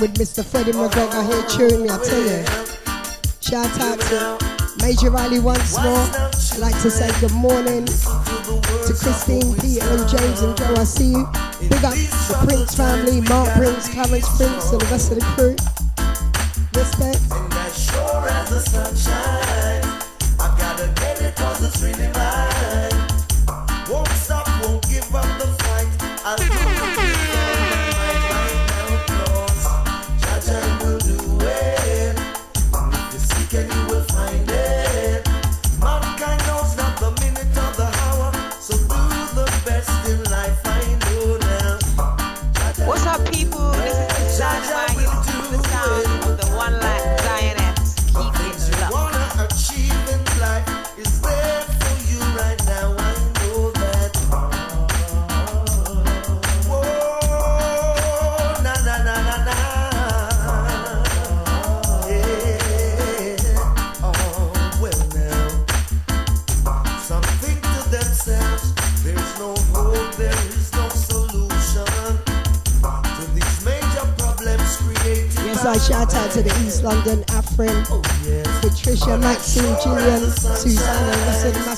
with Mr. Freddie McGregor here cheering me, I tell you. Shout out to Major Riley once more. I'd like to say good morning to Christine, Peter, and James and Joe. I see you. Big up the Prince family, Mark Prince, Clarence Prince, and the rest of the crew.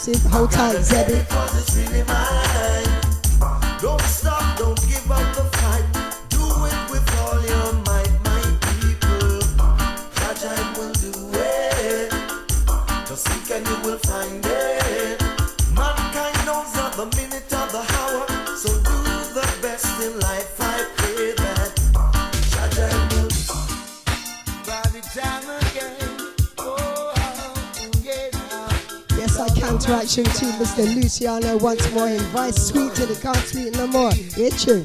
massive. Hold tight, Zebby. Really don't stop, don't give up the fight. Do it with all your might, my people. Will do it. Just seek and you will find it. interaction to Mr. Luciano once more invite sweet to the can't sweet no more. It's true.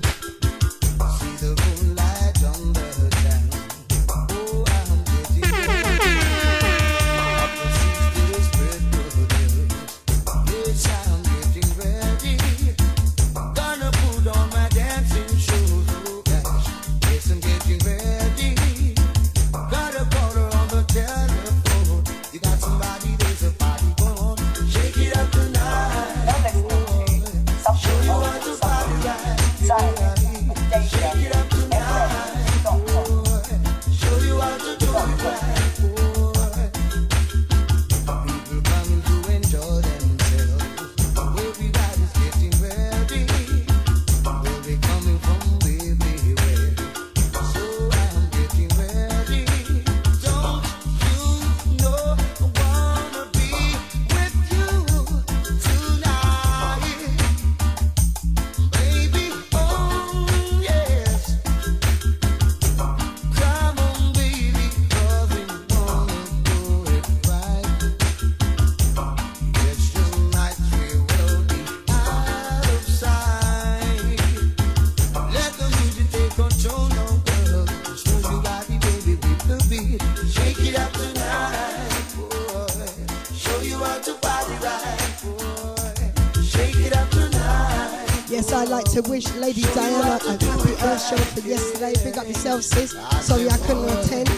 showed up yesterday. Big up yourself, sis. Sorry I couldn't attend.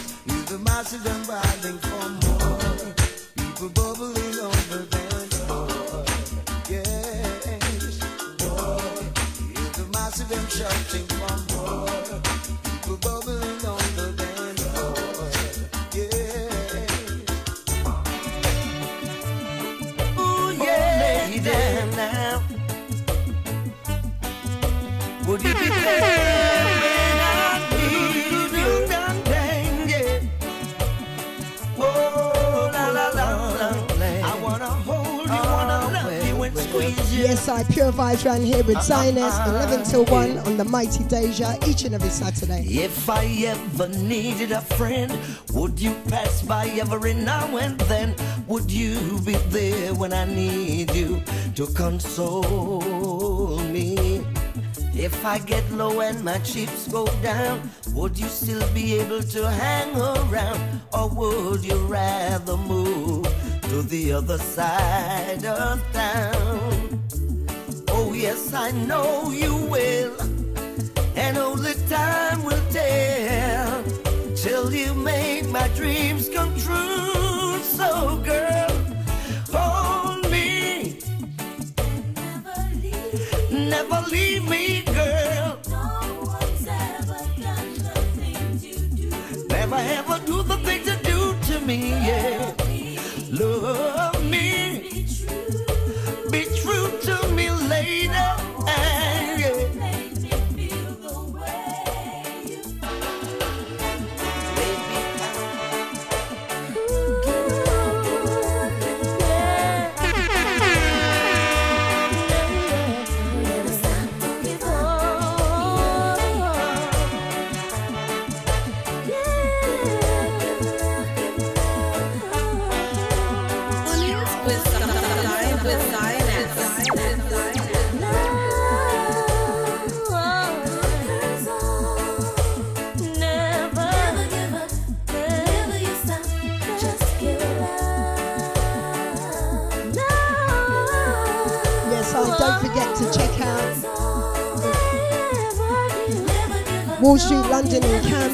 Here with ah, ah, Xioness, ah. 11 till 1 on the Mighty Deja each and every Saturday. If I ever needed a friend, would you pass by every now and then? Would you be there when I need you to console me? If I get low and my chips go down, would you still be able to hang around? Or would you rather move to the other side of town? Yes, I know you will. And only time will tell till you make my dreams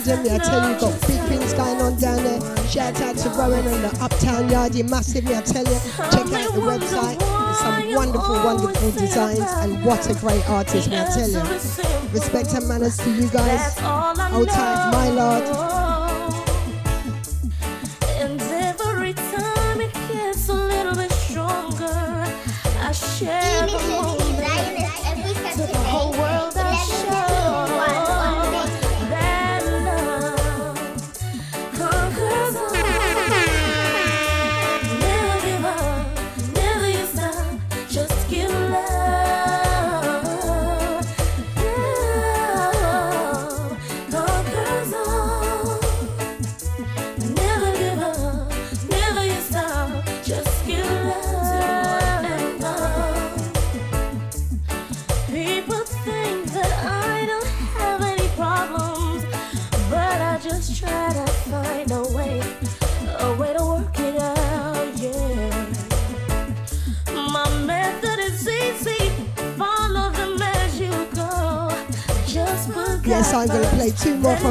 Camden. I tell you, got big things going on down there. Shout out to Rowan and the Uptown Yardie, massively. I tell you, check out the website. Some wonderful, wonderful designs, and what a great artist, man, I tell you. Respect and manners to you guys. Hold times, my lord.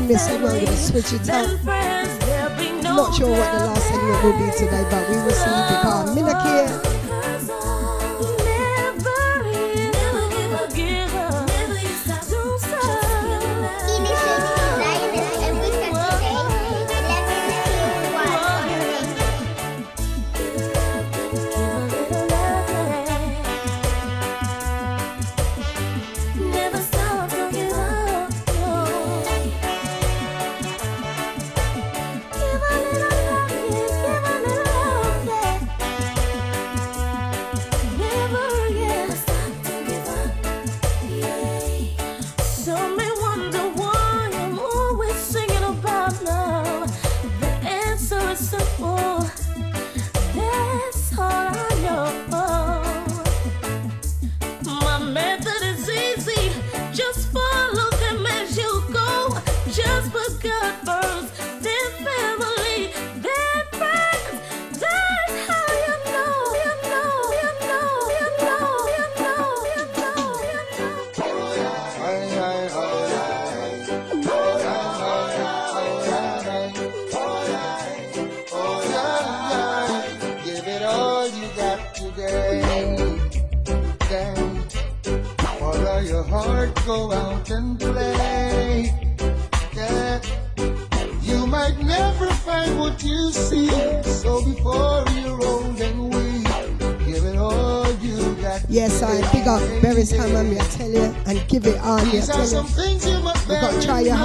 This segment. I'm going to switch it up. Not sure what the last segment will be today, but we will see because Minak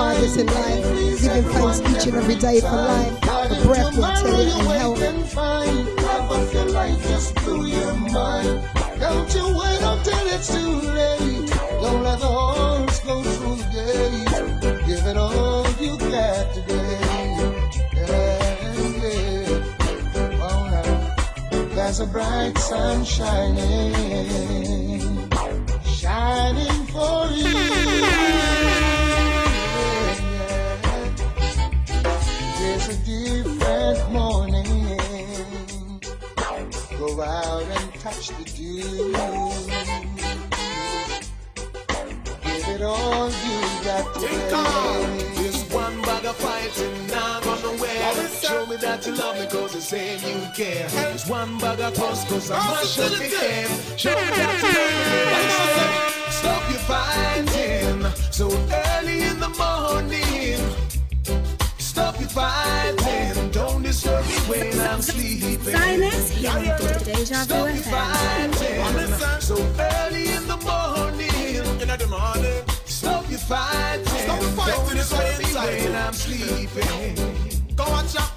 hardest in life, giving thanks each and every day for life, for breath, me I and health. and. Don't you wait until it's too late. Don't let the horse go through the gate. Give it all you got today. Yeah, yeah. Oh, now. There's a bright sun shining, shining for you. Different morning. Go out and touch the dew. Give it all you got today. This one bag of fighting, now run away. Show me that you love me, cause you say you care. This one bag of trust, cause I'm up your head. Show me that you love me, Stop your fighting so early in the morning. Stop your vibing. Don't disturb me when I'm sleeping. Silence here on Deja Vu FM. So early in the morning. In the morning. Stop your fighting. Stop your fighting. Don't disturb me when I'm sleeping. Go.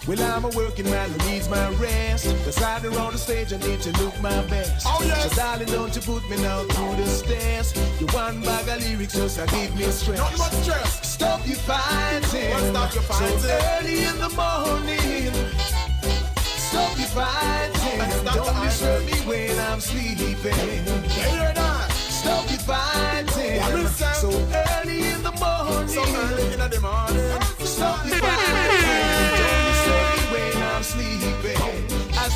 Well, I'm a working man who needs my rest. That's right around the stage, I need to look my best. Oh, yes. So, darling, don't you put me now through the stairs. You one bag of lyrics just to give me stress. Not much stress. Stop your fighting. Well, stop your fighting. So early in the morning. Stop your fighting. Don't disturb me when I'm sleeping. Hear that? Stop your fighting. So early in the morning. So early in the morning. Stop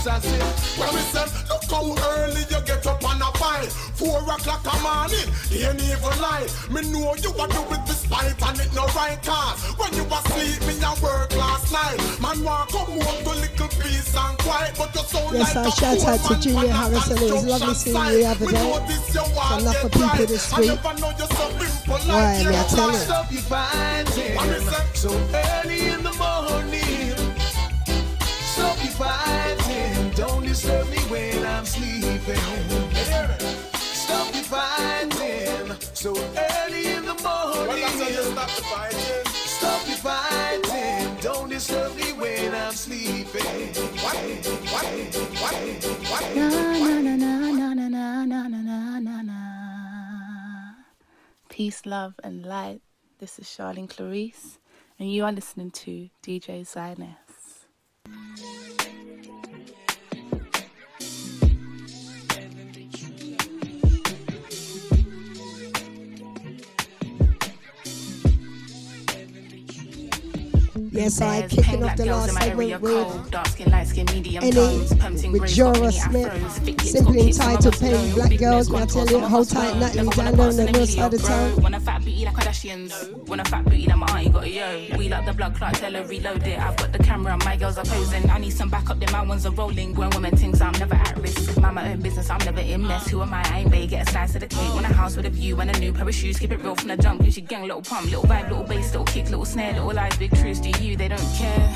sleeping. As I said, look how early you get up on a fight. Four o'clock a morning, ain't even light. Me know you a do it despite and it no right cause. When you was sleep, me a work last night. Man want come home to little peace and quiet, but you sound Yes, like I a shout out to on Harrison. It was lovely seeing you the other day. you So enough for people this week. never know you so simple Why, me, I tell you. Stop your fighting. So early in the morning. Stop your fighting. Don't disturb me when I'm sleeping. Stop your fighting. So early in the morning. stop the fighting. Stop your fighting. Don't disturb me when I'm sleeping. What? What? What? What? Na na na na na na na na na na na. Peace, love, and light. This is Charlene Clarice, and you are listening to DJ Xioness. Mm-hmm. Yes, I There's kicking off the last in my area segment with dark skin, light skin, medium Any tones, with Jorja Smith. afros, thick lips, Simply got kids, some entitled of us Paying know, Black Girls. Now I tell you, hold tight. Natalie down on the north side of town. When a fat booty like Kardashians, when a fat booty like my auntie got a yo. We like the blood clot, tell her reload it. I've got the camera, my girls are posing. I need some backup, then my ones are rolling. Grown women things, I'm never at risk. Mind my own business, I'm never in mess. Who am I? I ain't bae, get a slice of the cake. Want a house with a view and a new pair of shoes. Keep it real from the jump. Gucci gang, little pump, little vibe, little bass, little kick, little snare, little lies, big truths. Do you? They don't care.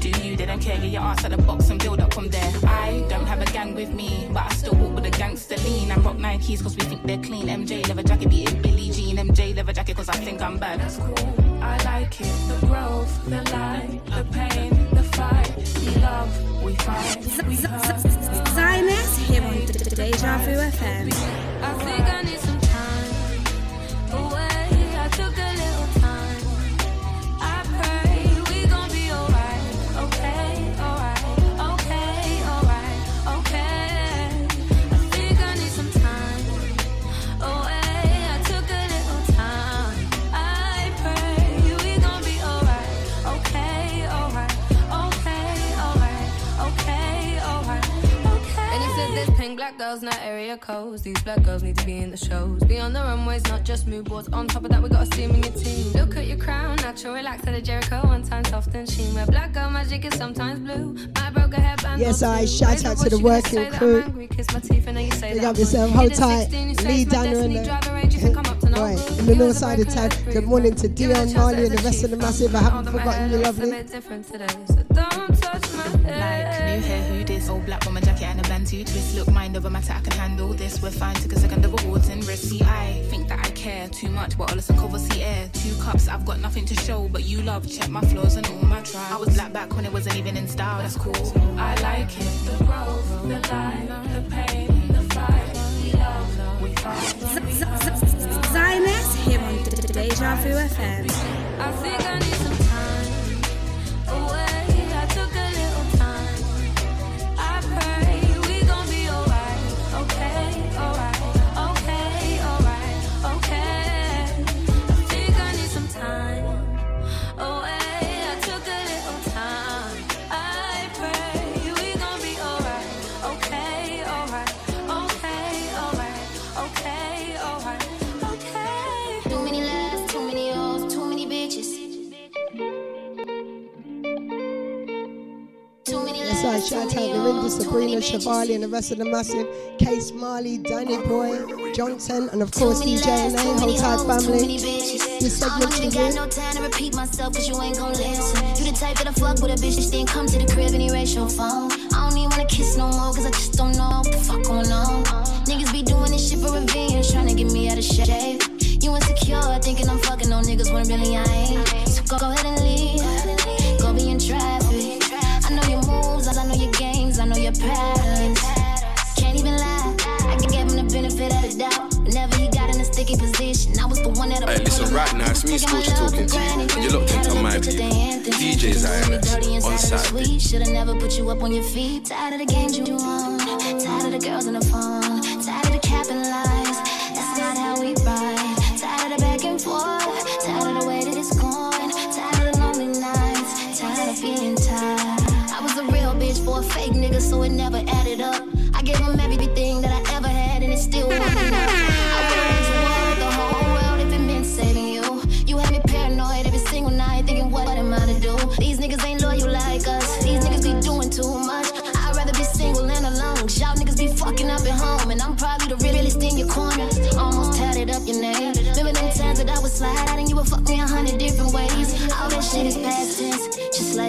Do you? They don't care. Get your ass out the box and build up from there. I don't have a gang with me, but I still walk with a gangster lean. I rock Nikes cause we think they're clean. MJ leather jacket beating Billie Jean. MJ leather jacket cause I think I'm bad. That's cool. I like it. The growth, the light, the pain, the fight. We love, we fight, we hurt. Xioness here on Deja Vu FM. Black girls, not area codes. These black girls need to be in the shows. Be on the runways, not just mood boards. On top of that, we got a steam in your team. Look at your crown, natural, relaxed at a Jericho. One time soft and sheen. Where black girl magic is sometimes blue. My broke a hairband. Yes, I two. shout out to the working crew. I'm angry, Kiss my teeth and then you say Big up yourself, hold tight. 16, Lee it's my down there in destiny. the- Drive a range, you can come up to no Right, in the north side of town. Good morning to Give it Dion, Marley, and the rest of the massive. I haven't forgotten hair you, looks a lovely. bit different today, so don't touch my Like new hair, who this? Old black bomber jacket and a band two twist. Look, mind over matter, I can handle this. We're fine, took a second of awards and risk. See, I think that I care too much, but all listen cover see air. Two cups, I've got nothing to show, but you love. Check my flaws and all my tries. I was black back when it wasn't even in style. That's cool. I like it. The growth, the light, the pain, the fight. We love, we fight. Xioness here on Deja Vu FM. I think I need some Westside, shout out Lorinda, Sabrina, Shavali, and the rest of the massive. Case Marley, Danny Boy, Johnson, and of course DJ and A, whole tight family. This segment I to ain't got you. no time to repeat myself cause you ain't gon' listen. You the type that I fuck with a bitch that then come to the crib and erase your phone. I don't even wanna kiss no more cause I just don't know what the fuck going on. Niggas be doing this shit for revenge, trying to get me out of shape. You insecure, thinking I'm fucking on niggas when really I ain't. So go, go ahead and leave. The doubt. Whenever he got in a sticky position, I was the one that Hey, listen, right now it's me, Scorcher, talking to you, and you're locked into my beat. DJ Xioness on sweet. Should've never put you up on your feet. Tired of the games you on. Tired of the girls on the phone. Tired of the capping lies. That's not how we ride. Tired of the back and forth. Tired of the way that it's going. Tired of the lonely nights. Tired of being tired. I was a real bitch for a fake nigga, so it never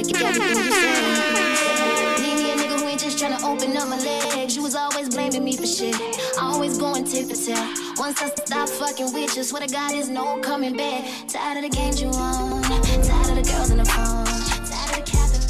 just like everything you say. Need me a nigga who ain't just tryna open up my legs. You was always blaming me for shit. Always going tit for tat. Once I stop fucking with you, swear to God, there's no coming back. Tired of the games you on. Tired of the girls on the phone. Tired of the cabin.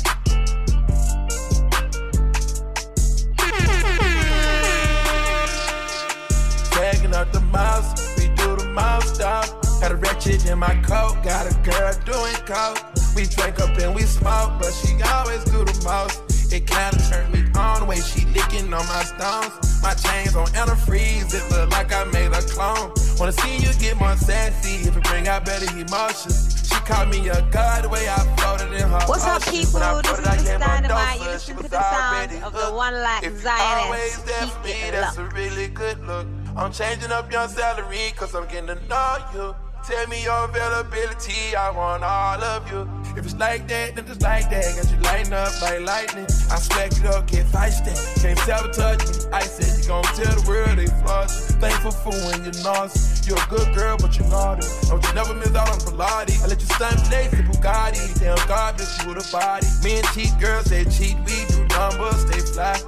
Tagging up the mouse, we do the mouse stop. Had a wretched in my coat, got a girl doing coke. We drink up and we smoke, but she always do the most. It kinda turned me on the way she licking on my stones. My chains on antifreeze, it look like I made a clone. Wanna see you get more sassy if it bring out better emotions. She called me a god the way I floated in her What's up, people? This is Miss Dynamite. You listen to the sound of the one like Xioness. always there Keep for me, it that's a really good look. I'm changing up your salary, cause I'm getting to know you. Tell me your availability, I want all of you. If it's like that, then it's like that. Got you lighting up like lightning. I smack it up, get feisty. Can't sabotage me. I said you gon' tell the world they flaws. Thankful for when you're nauseous. You're a good girl, but you're naughty. Don't you never miss out on Pilates. I let you stunt today, the Bugatti. Damn God, bitch, you a body. Me and cheat girls, they cheat. We do numbers, they fly.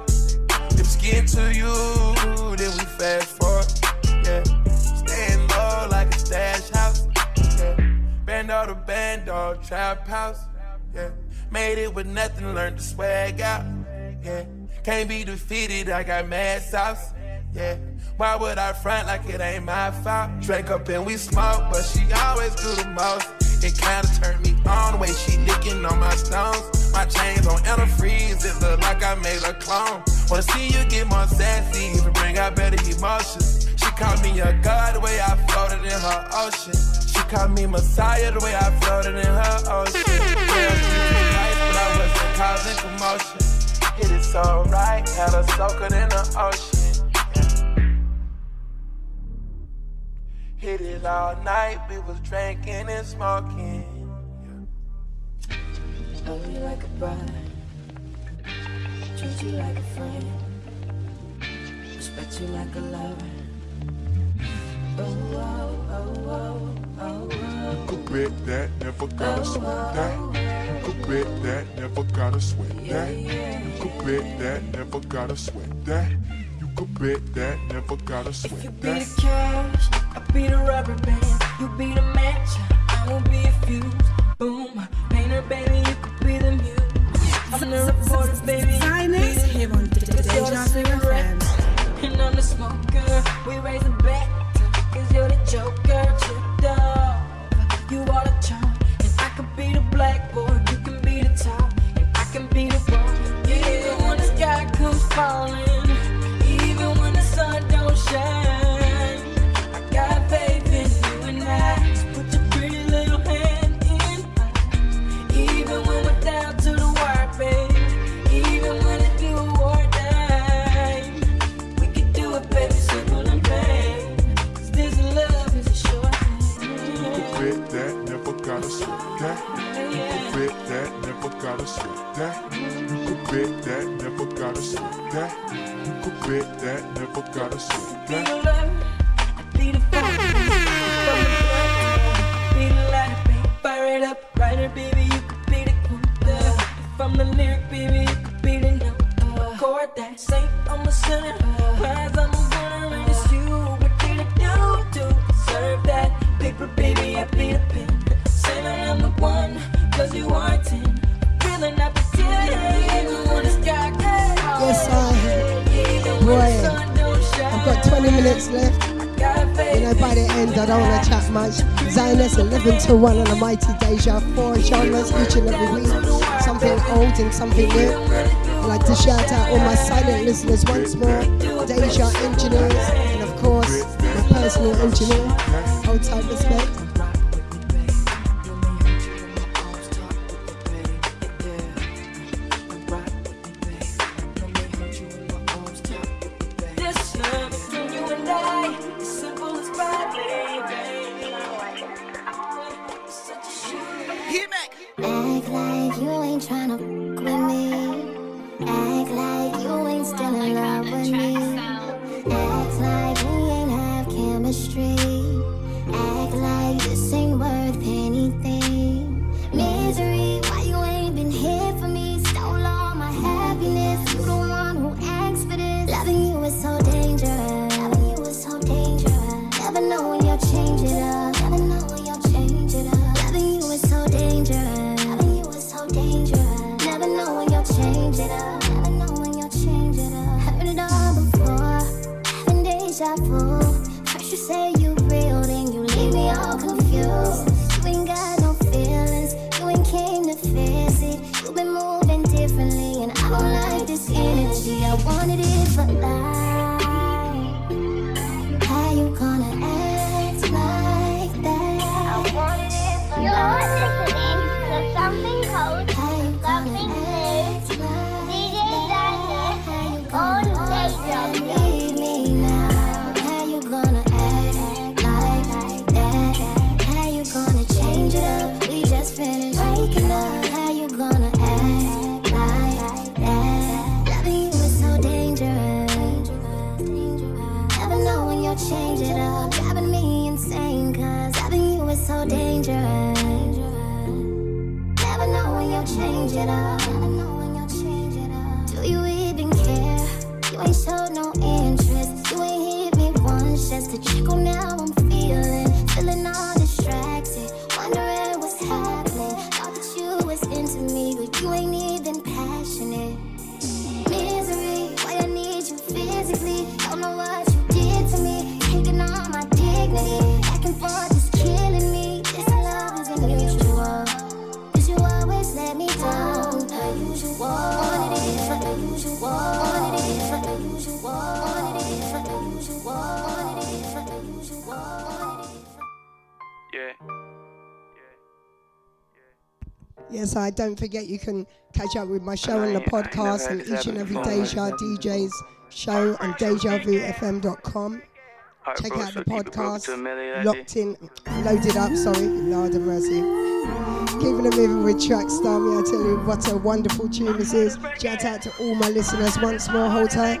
If it's getting to you, then we fast forward. Yeah. Staying low like a stash. Band out a band dog trap house. Yeah. Made it with nothing, learned to swag out. Yeah. Can't be defeated, I got mad sauce. Yeah. Why would I front like it ain't my fault? Drink up and we smoke, but she always do the most. It kinda turned me on the way she licking on my stones. My chains on antifreeze, it look like I made a clone. Wanna see you get more sassy, even bring out better emotions. She called me a god the way I floated in her ocean. She called me Messiah the way I floated in her ocean. Yeah, Christ, but I wasn't causing commotion. It is so right, had her soaking in the ocean. Hit it all night, we was drinking and smoking. Love you like a bride, treat you like a friend, respect you like a lover. Oh, oh, oh, oh, oh, oh. Could bet that, never gotta sweat that. Could bet that, never gotta sweat that. You could bet that, never gotta sweat that. You could bet that, never gotta sweat that. Be that. the cash, I'll be the rubber band. You be the match, I will be a fuse. Boom, painter, baby, you could be the muse. I'm the reporter, baby. you could here on Cause you're the cigarette, and I'm the smoker. We raise a bet, cause you're the joker. Tripped off, you are the charm. And I could be the blackboard, you can be the top. And I can be the one. When the sky comes falling, sweat that. You could bet that, never gotta sweat that. You could bet that, never gotta say that. Gotta say that. Be the fire, from the light. Fire it up, writer, baby. You could be the cool From the lyric, baby, you could be the. Chord that saint end, I don't want to chat much. Xioness 11 to 1 on the mighty Deja. Four genres each and every week. Something old and something new. I'd like to shout out all my silent listeners once more. Deja engineers, and of course, my personal engineer. Hold tight respect. Don't forget you can catch up with my show on the podcast and each and every Deja DJ's show on DejaVuFM.com. Check out the podcast, locked in, loaded up, sorry, Lord of mercy. Keeping it moving with track star me, I tell you what a wonderful tune this is. Shout out to all my listeners once more, hold tight.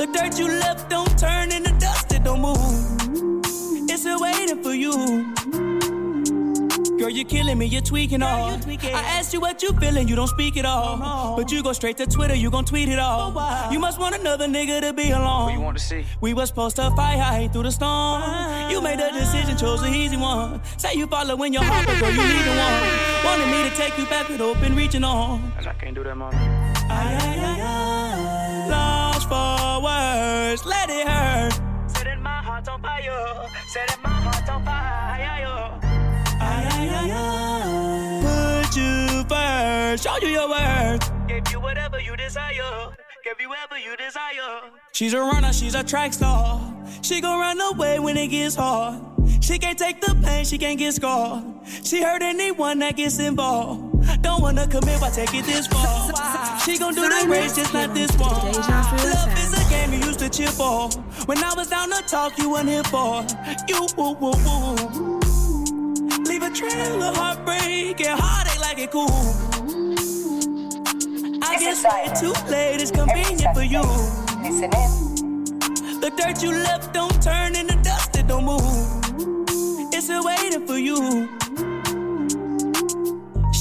The dirt you left don't turn into dust, it don't move. It's still waiting for you. Girl, you're killing me, you're tweaking all. I asked you what you feeling, you don't speak at all. But you go straight to Twitter, you gon' tweet it all. You must want another nigga to be alone. What you want to see? We was supposed to fight high through the storm. You made a decision, chose the easy one. Say you following your heart, but girl, you need the one. Wanted me to take you back with open reaching on. And I can't do that, mama. Lost for words, let it hurt. desire. Say that my heart's on fire. Ay, ay, ay, ay. Put you first, show you your worth. Give you whatever you desire. Give you whatever you desire. She's a runner, she's a track star. She gon' run away when it gets hard. She can't take the pain, she can't get scarred. She hurt anyone that gets involved. Don't wanna commit, why take it this far? She gon' do the race, just not this one. Love is a game you used to cheer for. When I was down to talk, you weren't here for. You woo woo woo. Leave a trail of heartbreak and heartache like it cool. I guess it's too late, it's convenient for you. Listen in. The dirt you left don't turn into dust, it don't move. It's still waiting for you.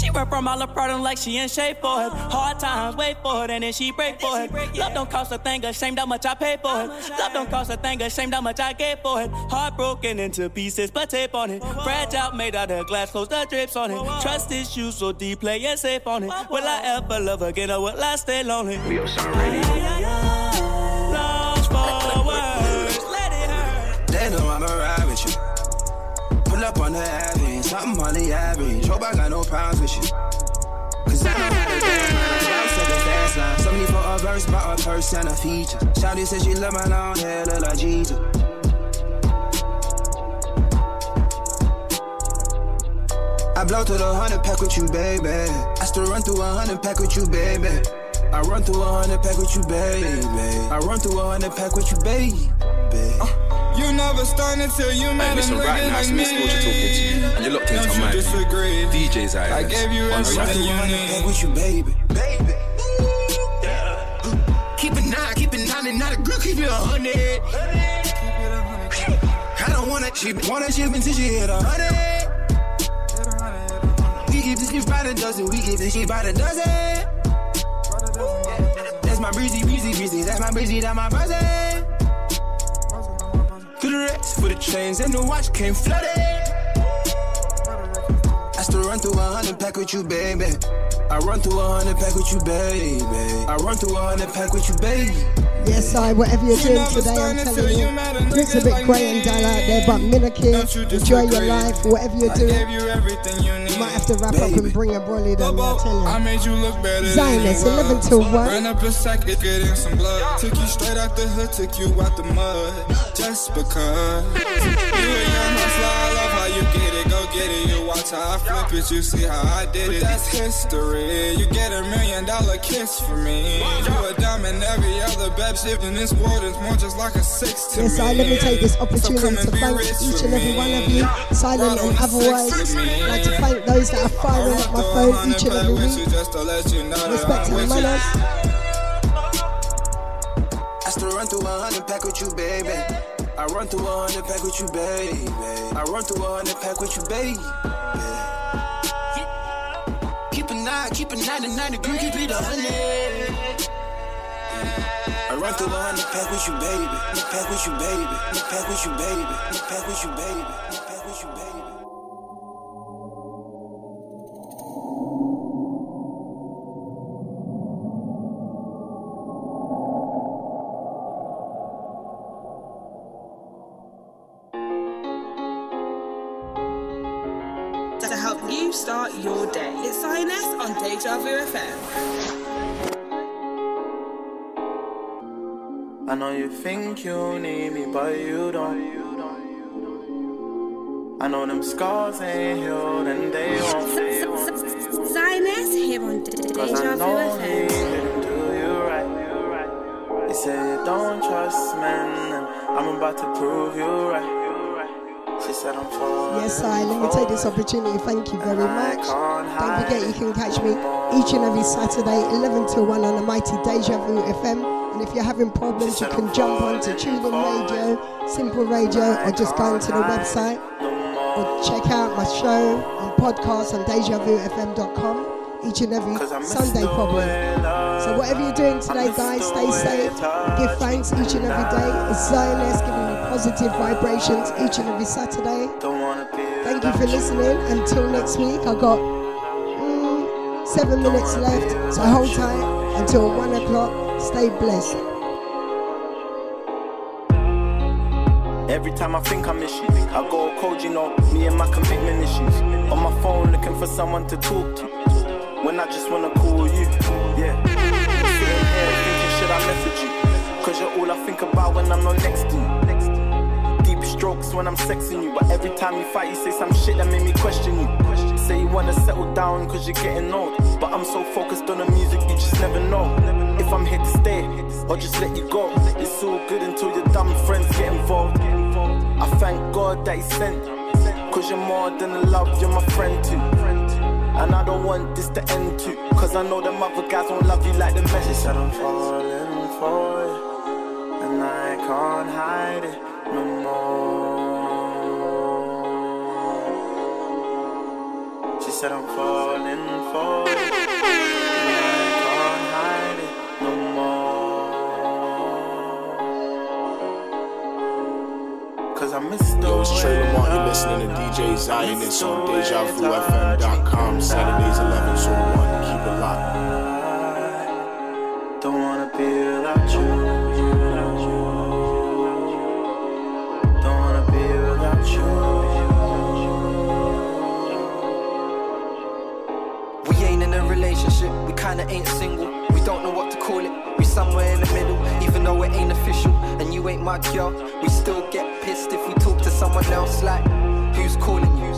She run from all her problem like she in shape for it. Hard times, wait for it, and then she break for it. Love don't cost a thing, ashamed how much I pay for it. Love don't cost a thing, ashamed how much I gave for it. Heartbroken into pieces, but tape on it. Fragile, made out of glass, close the drips on it. Trust issues so deep, play it safe on it. Will I ever love again, or will I stay lonely? We Ocean Radio. Lost for words, let it hurt. They know I'm a ride with you. Pull up on the avenue, something on the avenue. Hope I got no problems with you. Cause I how to dance, man. I'm the fast line. So many for a verse, but a purse and a feature. Shawty says she love my long hair, look like Jesus. I blow to the hundred pack with you, baby. I still run through a hundred pack with you, baby. I run through a hundred pack with you, baby. I run through a hundred pack with you, baby. Uh, you never start until you Hey, met listen, a right nigga now, like it's me. Miss Culture talking to you, and you're locked into Don't you my disagree? DJ's eyes. I Islands. gave you on everything Saturday. you need. with you, baby. Baby. Keep it nine, keep it nine, and not a girl, keep it a hundred. I don't wanna chip, wanna chip until she hit a hundred. We keep this shit by the dozen, we keep this shit by the dozen. That's my breezy, breezy, breezy. That's my breezy, that's my breezy. To the rest for the chains and the watch came flooded. I still run through a hundred pack with you, baby. I run through a hundred pack with you, baby. I run through a hundred pack with you, baby. Yes, I, whatever you're doing today, I'm telling you, it's a bit grey and dull out there, but Minaki, enjoy your life, whatever you're doing. You might have to wrap up and bring a brolly down I tell I you. made you look better. Xioness, you were. 11 till 1. Ran up a sack, it get in some blood. Took you straight out the hood, took you out the mud. Just because. You a young hustler, I love how you get it. Go get it. You watch how I flip it, you see how I did it. But that's history. You get a million dollar kiss for me. You a diamond, every other bad ship in this world is more just like a six to Yes, me. I let me take this opportunity come to thank each and every one of you, silent and otherwise. I'd like to thank those that are firing up my phone each and every week. Just to let you know Respect I'm and manners. I still run through a hundred pack with you, baby. I run through a hundred pack with you, baby. I run through a hundred pack with you, baby. Keep a nine, keep a nine and nine degree, keep it a hundred. I run through a hundred pack with you, baby. Pack with you, baby. Pack with you, baby. Pack with you, baby. Pack with you, baby. Start your day. It's INS on Deja Vu FM. I know you think you need me, but you don't. I know them scars ain't healed and they won't. Xioness here on Deja I Vu know he FM. didn't do you right. You say you don't trust men, and I'm about to prove you right. She said I'm falling. Yes, I let me take this opportunity. Thank you very much. Don't forget you can catch me each and every Saturday, 11 till 1 on the mighty Deja Vu FM. And if you're having problems, you can jump onto TuneIn Radio, Simple Radio, or just go onto the website or check out my show on podcast on DejaVuFM.com each and every Sunday probably. So whatever you're doing today, guys, stay safe. Give thanks each and every day. It's Xioness giving positive vibrations each and every Saturday. Thank you for listening. Until next week, I got mm, seven minutes left. So hold tight until one o'clock. Stay blessed. Every time I think I miss you, I go cold, you know, me and my commitment issues. On my phone looking for someone to talk to. When I just wanna call you, yeah. Sitting here thinking, should I message you? Cause you're all I think about when I'm not next to you. Strokes when I'm sexing you, but every time you fight, you say some shit that made me question you. Say you wanna settle down cause you're getting old. But I'm so focused on the music, you just never know. If I'm here to stay or just let you go. It's all good until your dumb friends get involved. I thank God that He sent. Cause you're more than a love, you're my friend too. And I don't want this to end too. Cause I know them other guys won't love you like the message. She said I'm falling for it. And I can't hide it said I'm falling for it. I can't hide it no more. Cause I miss the Yo, it's Trey. You're listening to DJ Xioness on Miss the way DejaVuFM.com. Saturdays 11 to 1. Keep it locked. Don't wanna relationship, we kinda ain't single. We don't know what to call it, we somewhere in the middle, even though it ain't official. And you ain't my girl, we still get pissed if we talk to someone else. Like, who's calling you?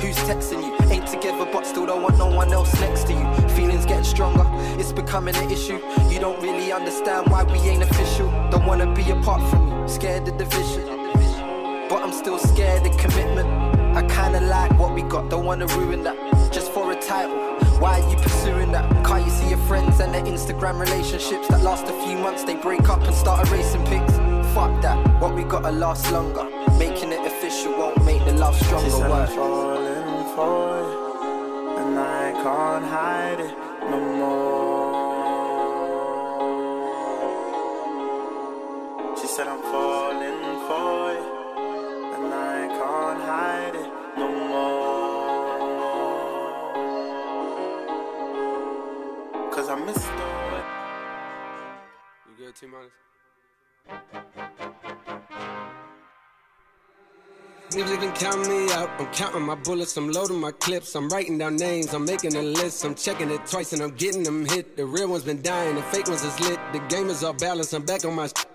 Who's texting you? Ain't together, but still don't want no one else next to you. Feelings getting stronger, it's becoming an issue. You don't really understand why we ain't official. Don't wanna be apart from you, scared of division. But I'm still scared of commitment. I kinda like what we got, don't wanna ruin that. Just for a title, why are you pursuing that? Can't you see your friends and their Instagram relationships that last a few months? They break up and start erasing pics. Fuck that, what we gotta last longer. Making it official won't make the love stronger. She said I'm falling for it, and I can't hide it no more. She said I'm falling for it, I miss the. You good, T minus? Music can count me out. I'm counting my bullets, I'm loading my clips. I'm writing down names, I'm making a list. I'm checking it twice and I'm getting them hit. The real ones been dying, the fake ones is lit. The game is off balance, I'm back on my. sh-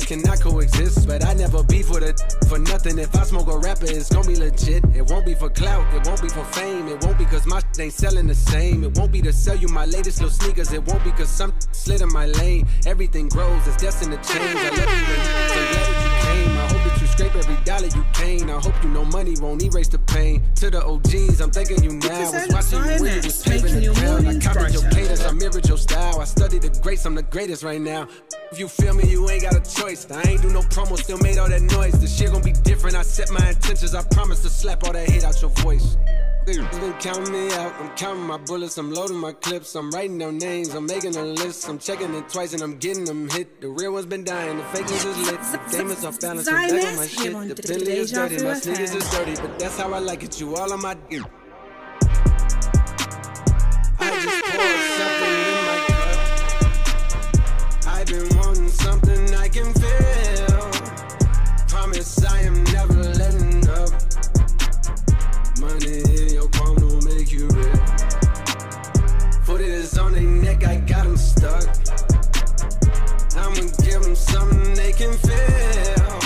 cannot coexist. But I never beef with it for nothing. If I smoke a rapper, it's gonna be legit. It won't be for clout. It won't be for fame. It won't be cause my shit ain't selling the same. It won't be to sell you my latest little sneakers. It won't be cause some slid in my lane. Everything grows. It's destined to change. I love you. I'm glad scrape every dollar you gain. I hope you know money won't erase the pain. To the OGs, I'm thanking you now. Was watching you when you was paving the ground. I copied your cadence, I mirrored your style. I studied the greats, I'm the greatest right now. If you feel me, you ain't got a choice. I ain't do no promo, still made all that noise. The shit gon' be different. I set my intentions. I promise to slap all that hate out your voice. Been counting me out. I'm counting my bullets. I'm loading my clips. I'm writing down names. I'm making a list. I'm checking it twice and I'm getting them hit. The real one's been dying. The fake ones is lit. The game is off balance. I'm back on my shit. The Bentley is dirty. My sneakers is dirty. But that's how I like it. You all on my dick. I just poured something real. Foot is on their neck, I got 'em stuck. I'ma give 'em something they can feel.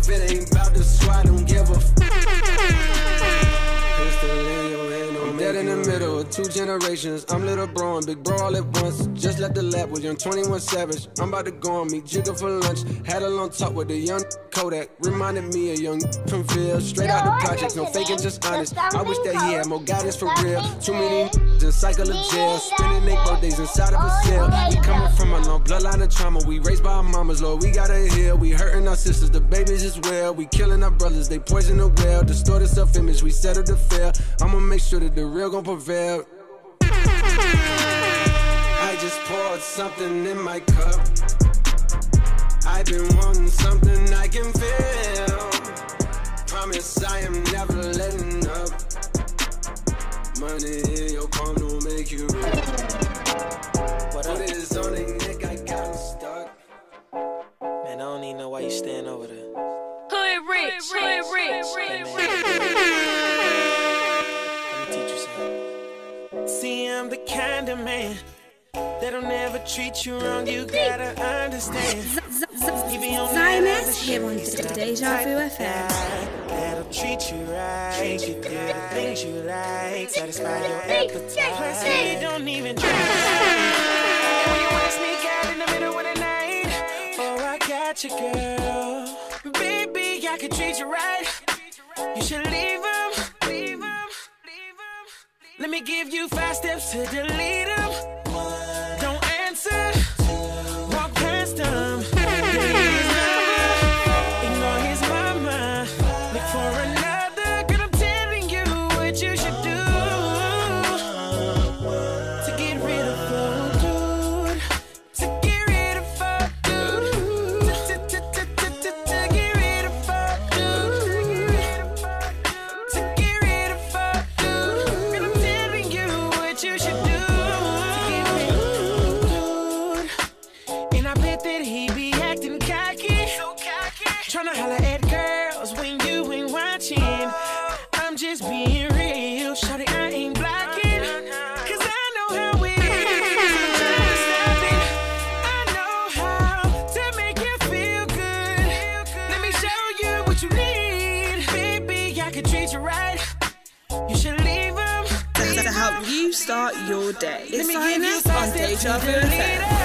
If it ain't about the squad, dead in the middle of two generations. I'm little bro and big bro all at once. Just left the lab with young 21 Savage. I'm about to go on meet Jigga for lunch. Had a long talk with the young Kodak. Reminded me of young from Phil. Straight out the project, no faking, just honest. I wish that he had more guidance for real. Too many in cycle of jail. Spending eight birthdays inside of a cell. We coming from a long bloodline of trauma. We raised by our mamas, Lord. We gotta heal. We hurting our sisters, the babies as well. We killing our brothers, they poison the well. Distorted self image, we settle to fail. I'ma make sure that the real gon' prevail. I just poured something in my cup. I've been wanting something I can feel. Promise I am never letting up. Money in your palm don't make you real. Put it on their neck, I got 'em stuck. Man, I don't even know why you stand over there. Hood rich, hood rich. Let I'm the kind of man that'll never treat you wrong. You gotta understand. Xioness here on Deja Vu FM. That'll treat you right, you the things you like, satisfy your appetite. Plus, he don't even try. You wanna sneak out in the middle of the night, oh, I got you, girl. Baby, I can treat you right. You should leave him. Leave him. Let me give you five steps to delete them. Don't answer. Day. Let It's me give you Xioness on Deja Vu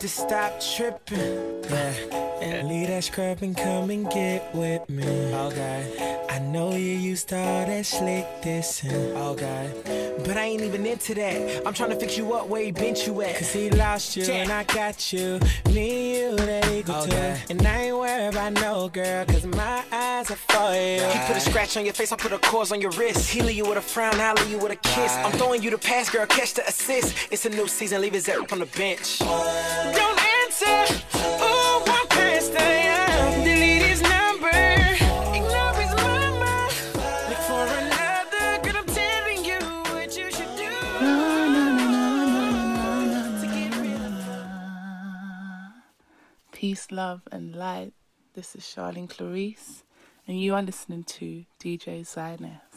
to stop tripping. Yeah. And leave that scrub and come and get with me. Okay. I know you used to all that slick dissing. Okay. But I ain't even into that. I'm trying to fix you up where he bent you at. Cause he lost you and I got you. Me and you, that equal to. And I ain't worried about no girl, cause my eyes are for you. He put a scratch on your face, I put a cause on your wrist. He leave you with a frown, I leave you with a kiss. I'm throwing you the pass, girl, catch the assist. It's a new season, leave his up on the bench. Don't answer. Peace, love, and light. This is Charlene Clarice, and you are listening to DJ Xioness.